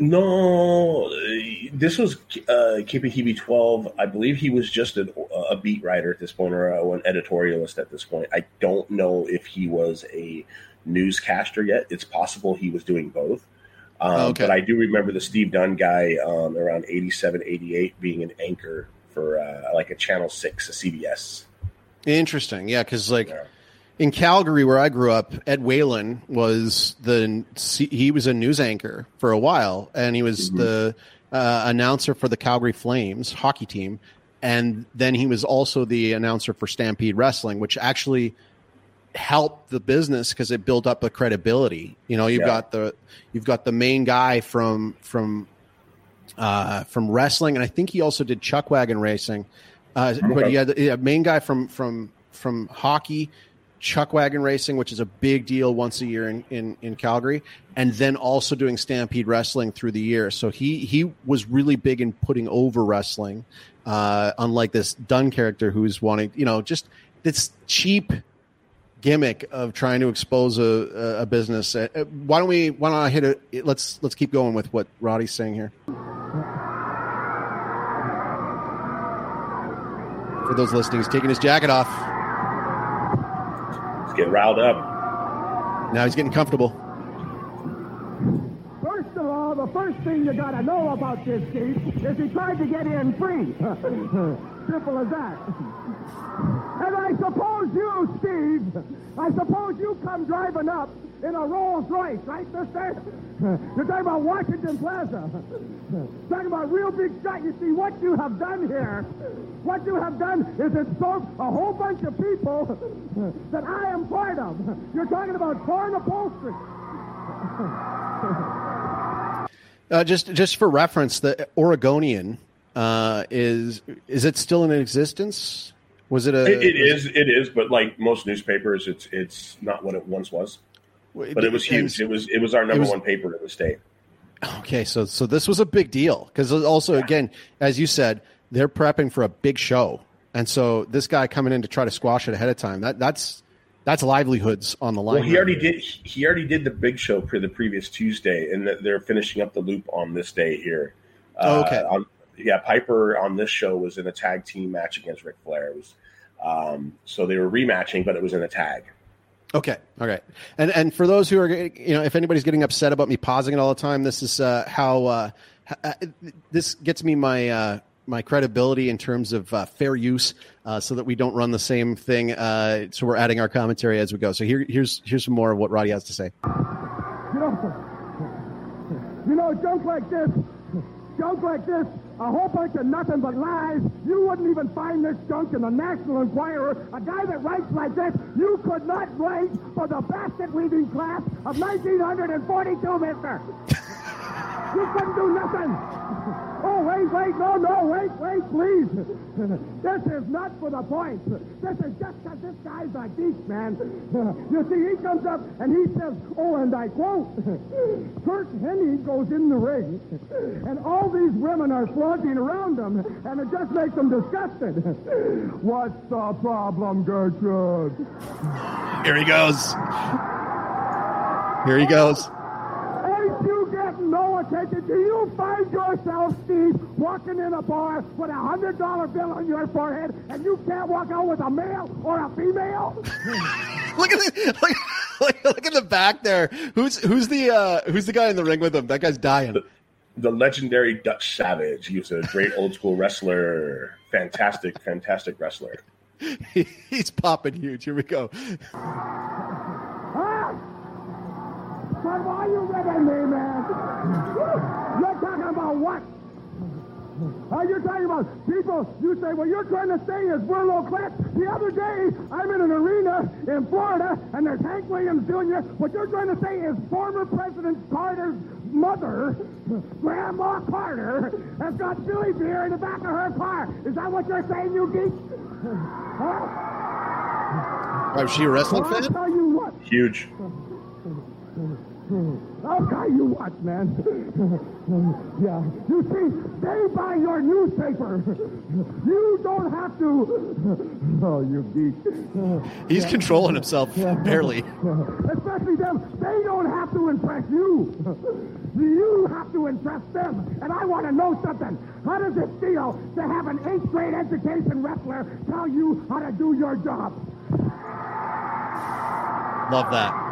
No, uh, this was uh, KPTV 12. I believe he was just an, a beat writer at this point or a, an editorialist at this point. I don't know if he was a newscaster yet. It's possible he was doing both. Um, Okay. But I do remember the Steve Dunn guy um, around 87, 88 being an anchor for uh, like a Channel 6, a CBS. Interesting, yeah, because like in Calgary, where I grew up, Ed Whalen was the he was a news anchor for a while, and he was the uh, announcer for the Calgary Flames hockey team, and then he was also the announcer for Stampede Wrestling, which actually helped the business because it built up the credibility. You know, you've Yeah. got the you've got the main guy from from uh, from wrestling, and I think he also did chuck wagon racing. Uh, But Okay. you had the main guy from from from hockey, chuck wagon racing, which is a big deal once a year in, in, in Calgary, and then also doing Stampede Wrestling through the year. So he he was really big in putting over wrestling, uh, unlike this Dunn character who's wanting, you know, just this cheap gimmick of trying to expose a, a, business. Uh, uh, why don't we? Why don't I hit it? Let's let's keep going with what Roddy's saying here. For those listening, he's taking his jacket off. Let's get riled up. Now he's getting comfortable. First of all, the first thing you gotta know about this Steve is he tried to get in free. *laughs* Simple as that. And I suppose you, Steve, I suppose you come driving up in a Rolls Royce, right, mister? You're talking about Washington Plaza. talking about real big shot. You see, what you have done here, what you have done is insult a whole bunch of people that I am part of. You're talking about torn upholstery. Uh, just just for reference, the Oregonian uh, is is it still in existence? Was it a? It, it is. It is. But like most newspapers, it's it's not what it once was. But it was huge. It was it was our number was- one paper in the state. Okay, so so this was a big deal because also again, as you said, they're prepping for a big show, and so this guy coming in to try to squash it ahead of time that that's that's livelihoods on the line. Well, he already did. He already did the big show for the previous Tuesday, and they're finishing up the loop on this day here. Oh, okay. on, yeah, Piper on this show was in a tag team match against Ric Flair. It was, um, so they were rematching, but it was in a tag. Okay, all right, and and for those who are you know if anybody's getting upset about me pausing it all the time, this is uh, how uh, uh, this gets me my uh, my credibility in terms of uh, fair use, uh, so that we don't run the same thing. Uh, so we're adding our commentary as we go. So here here's here's some more of what Roddy has to say. You know, you know, junk like this, junk like this, a whole bunch of nothing but lies. You wouldn't even find this junk in the National Enquirer. A guy that writes like this, you could not write for the basket weaving class of 1942, mister. you couldn't do nothing. *laughs* Oh, wait, wait, no, no, wait, wait, please. This is not for the point. This is just because this guy's a geek, man. You see, he comes up and he says, oh, and I quote, Curt Hennig goes in the ring, and all these women are flaunting around him, and it just makes them disgusted. What's the problem, Gertrude? Here he goes. Here he goes. Ain't you getting no attention? Do you find yourself, Steve, walking in a bar with a hundred dollar bill on your forehead and you can't walk out with a male or a female? *laughs* look at the, look, look, look at the back there. Who's who's the uh, who's the guy in the ring with him? That guy's dying. The legendary Dutch Savage. He was a great old school wrestler. Fantastic, fantastic wrestler. *laughs* He's popping huge. Here we go. Huh? Son, why you ribbing me, man? You're about what? Oh, you're talking about people. You say, well, you're trying to say is we're low class. The other day, I'm in an arena in Florida, and there's Hank Williams Jr. What you're trying to say is former President Carter's mother, Grandma Carter, has got Billy beer in the back of her car. Is that what you're saying, you geek? Huh? Oh, is she a wrestling Well, I'll fan? tell you what. Huge. I'll tell you what, man. *laughs* yeah. You see, they buy your newspaper. You don't have to. *laughs* Oh, you geek. He's controlling himself barely. *laughs* Especially them. They don't have to impress you. You have to impress them. And I want to know something. How does it feel to have an eighth grade education wrestler tell you how to do your job? Love that.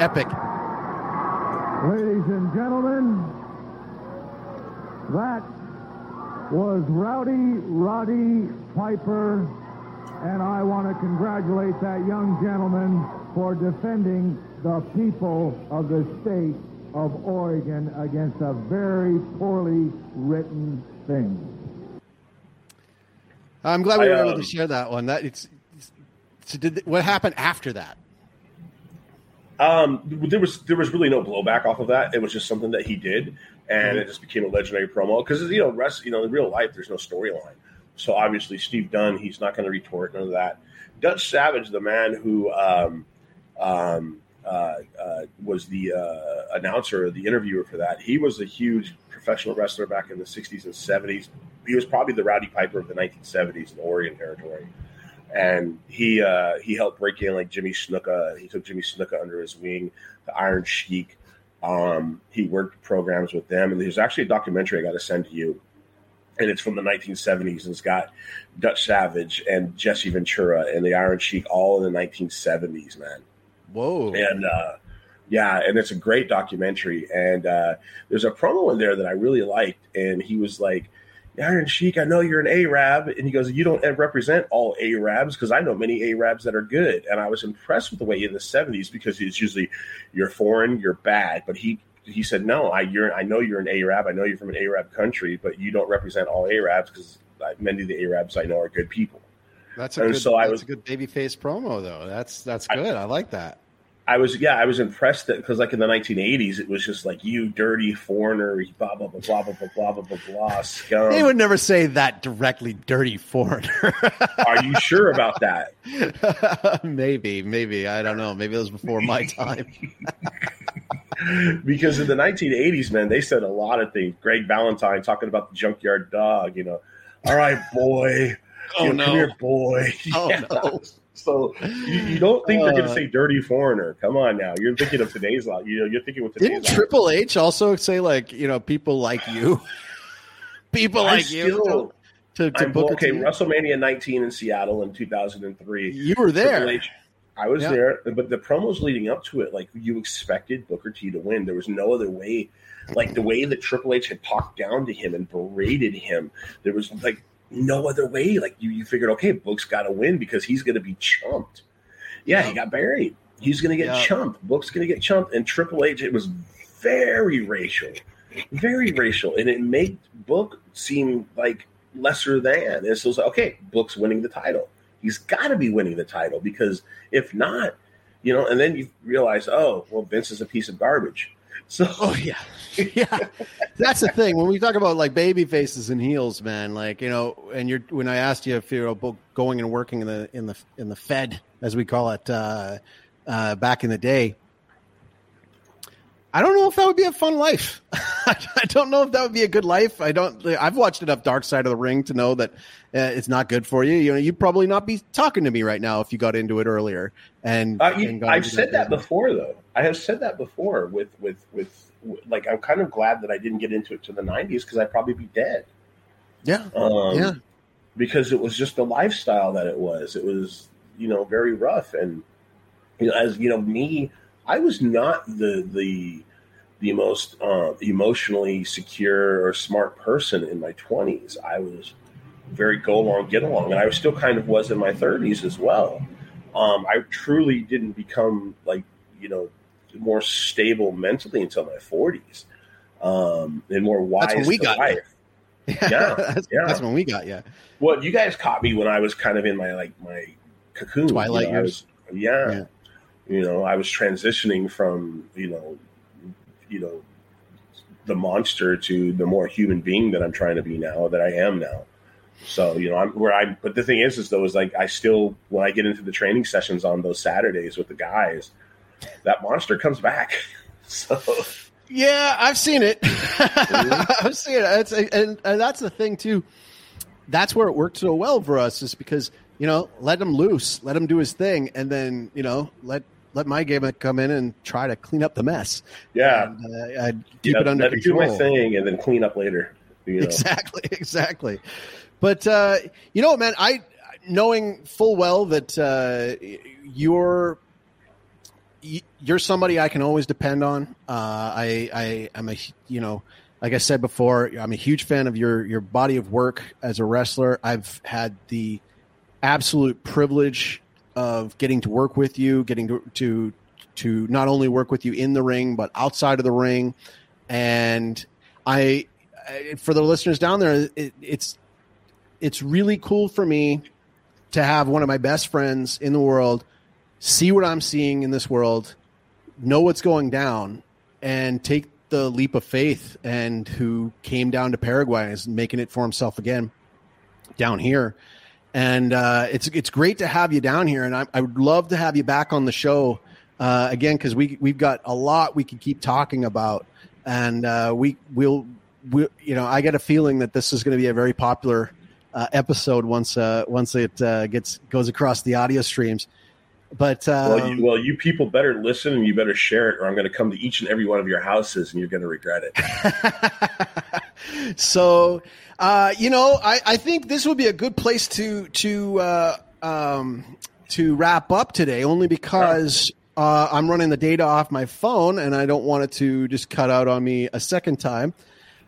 Epic. Ladies and gentlemen, that was Rowdy Roddy Piper, and I want to congratulate that young gentleman for defending the people of the state of Oregon against a very poorly written thing. I'm glad we were I, able um, to share that one. That it's, it's so did what happened after that? Um, there was there was really no blowback off of that. It was just something that he did, and Mm-hmm. it just became a legendary promo because you know, rest you know, in real life, there's no storyline. so obviously Steve Dunn, he's not going to retort none of that. Dutch Savage, the man who um, um, uh, uh, was the uh, announcer, the interviewer for that, he was a huge professional wrestler back in the 60s and 70s. He was probably the Rowdy Piper of the 1970s in Oregon Territory. And he uh, he helped break in like Jimmy Snuka. He took Jimmy Snuka under his wing, the Iron Sheik. Um, he worked programs with them, and there's actually a documentary I got to send to you and it's from the 1970s, and it's got Dutch Savage and Jesse Ventura and the Iron Sheik all in the 1970s, man. Whoa! And uh, yeah, and it's a great documentary. And uh, there's a promo in there that I really liked, and he was like, "Iron Sheik, I know you're an Arab," and he goes, "You don't represent all Arabs because I know many Arabs that are good." And I was impressed with the way in the 70s because it's usually you're foreign, you're bad, but he he said, "No, I you're I know you're an Arab. I know you're from an Arab country, but you don't represent all Arabs because many of the Arabs I know are good people." That's a And good, so I was- a good babyface promo, though. That's that's good. I, like that. I was yeah, I was impressed that because like in the 1980s, it was just like you dirty foreigner, blah blah blah blah blah blah blah blah blah blah scum. They would never say that directly, dirty foreigner. Are you sure about that? *laughs* maybe, maybe I don't know. Maybe it was before my time. *laughs* because in the 1980s, man, they said a lot of things. Greg Valentine talking about the junkyard dog, you know. All right, boy. Oh, You know, no. Come here, boy. Oh, *laughs* Yeah. no. So you, you don't think they're going to Uh. say dirty foreigner? Come on now. You're thinking of today's law. You know, you're thinking with today's Didn't. Triple H also say like you know people like you, *laughs* people I like you still- to, to I'm- Booker okay, WrestleMania 19 in Seattle in 2003. You were there. H- I was Yeah. there, but the promos leading up to it, like you expected Booker T to win. There was no other way. Like the way that Triple H had talked down to him and berated him, there was like no other way. Like you, you figured, okay, Book's got to win because he's going to be chumped. Yeah, he got buried. He's going to get Yeah. chumped. Book's going to get chumped. And Triple H, it was very racial, very racial, and it made Book seem like lesser than. And so it's like, okay, Book's winning the title. He's got to be winning the title because if not, you know, and then you realize, oh, well, Vince is a piece of garbage. So, oh yeah, *laughs* yeah. That's the thing when we talk about like baby faces and heels, man. Like you know, and you're when I asked you if you're going and working in the in the in the Fed, as we call it, uh, uh, back in the day. I don't know if that would be a fun life. *laughs* I don't know if that would be a good life. I don't. I've watched enough Dark Side of the Ring to know that uh, it's not good for you. You know, you'd probably not be talking to me right now if you got into it earlier. And, Uh, you- and I've said that business. before, though. I have said that before with with with like I'm kind of glad that I didn't get into it to the '90s because I'd probably be dead. Yeah, Um, yeah. because it was just the lifestyle that it was. It was you know very rough, and you know, as you know, me, I was not the the the most uh, emotionally secure or smart person in my 20s. I was very go along, get along, and I still kind of was in my 30s as well. Um, I truly didn't become like you know more stable mentally until my 40s, um, and more wise That's when we got life. *laughs* Yeah, that's, yeah. that's when we got yeah. Well, you guys caught me when I was kind of in my like my cocoon. you Twilight know, years. was- yeah. Yeah. You know, I was transitioning from you know, you know, the monster to the more human being that I'm trying to be now. That I am now. So you know, I'm where I. But the thing is, is though, is like I still when I get into the training sessions on those Saturdays with the guys, that monster comes back. *laughs* So Yeah, I've seen it. Mm-hmm. *laughs* I've seen it. It's, and, and that's the thing too. That's where it worked so well for us, is because you know let him loose, let him do his thing, and then you know let let my gimmick come in and try to clean up the mess. yeah, And, uh, I'd keep yeah, it under control. do my thing and then clean up later. You know? Exactly, *laughs* exactly. But uh, you know, man, I knowing full well that uh, you're you're somebody I can always depend on. Uh, I I am a you know, like I said before, I'm a huge fan of your your body of work as a wrestler. I've had the absolute privilege of getting to work with you, getting to to to not only work with you in the ring but outside of the ring, and I for the listeners down there, it, it's it's really cool for me to have one of my best friends in the world see what I'm seeing in this world, know what's going down, and take the leap of faith. And who came down to Paraguay is making it for himself again. down here, and uh, it's it's great to have you down here, and I, I would love to have you back on the show uh, again because we we've got a lot we could keep talking about, and uh, we will we you know I get a feeling that this is going to be a very popular uh, episode once uh, once it uh, gets goes across the audio streams. But um, well, you, well, you people better listen and you better share it, or I'm going to come to each and every one of your houses, and you're going to regret it. *laughs* so, uh, you know, I, I think this would be a good place to to uh, um, to wrap up today, only because uh, I'm running the data off my phone, and I don't want it to just cut out on me a second time.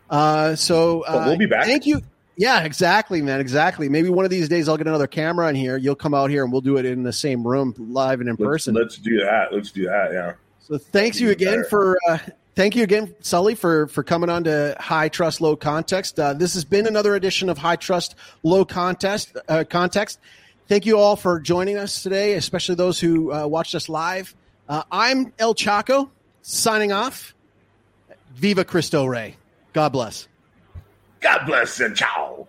Uh, so well, we'll be back. Thank you. Yeah, exactly, man. Exactly. Maybe one of these days I'll get another camera in here. You'll come out here and we'll do it in the same room, live and in let's, person. Let's do that. Let's do that. Yeah. So thanks you again better. for uh, thank you again, Sully, for for coming on to High Trust Low Context. Uh, this has been another edition of High Trust Low Contest uh, Context. Thank you all for joining us today, especially those who uh, watched us live. Uh, I'm El Chaco, signing off. Viva Cristo Rey. God bless. God bless and ciao.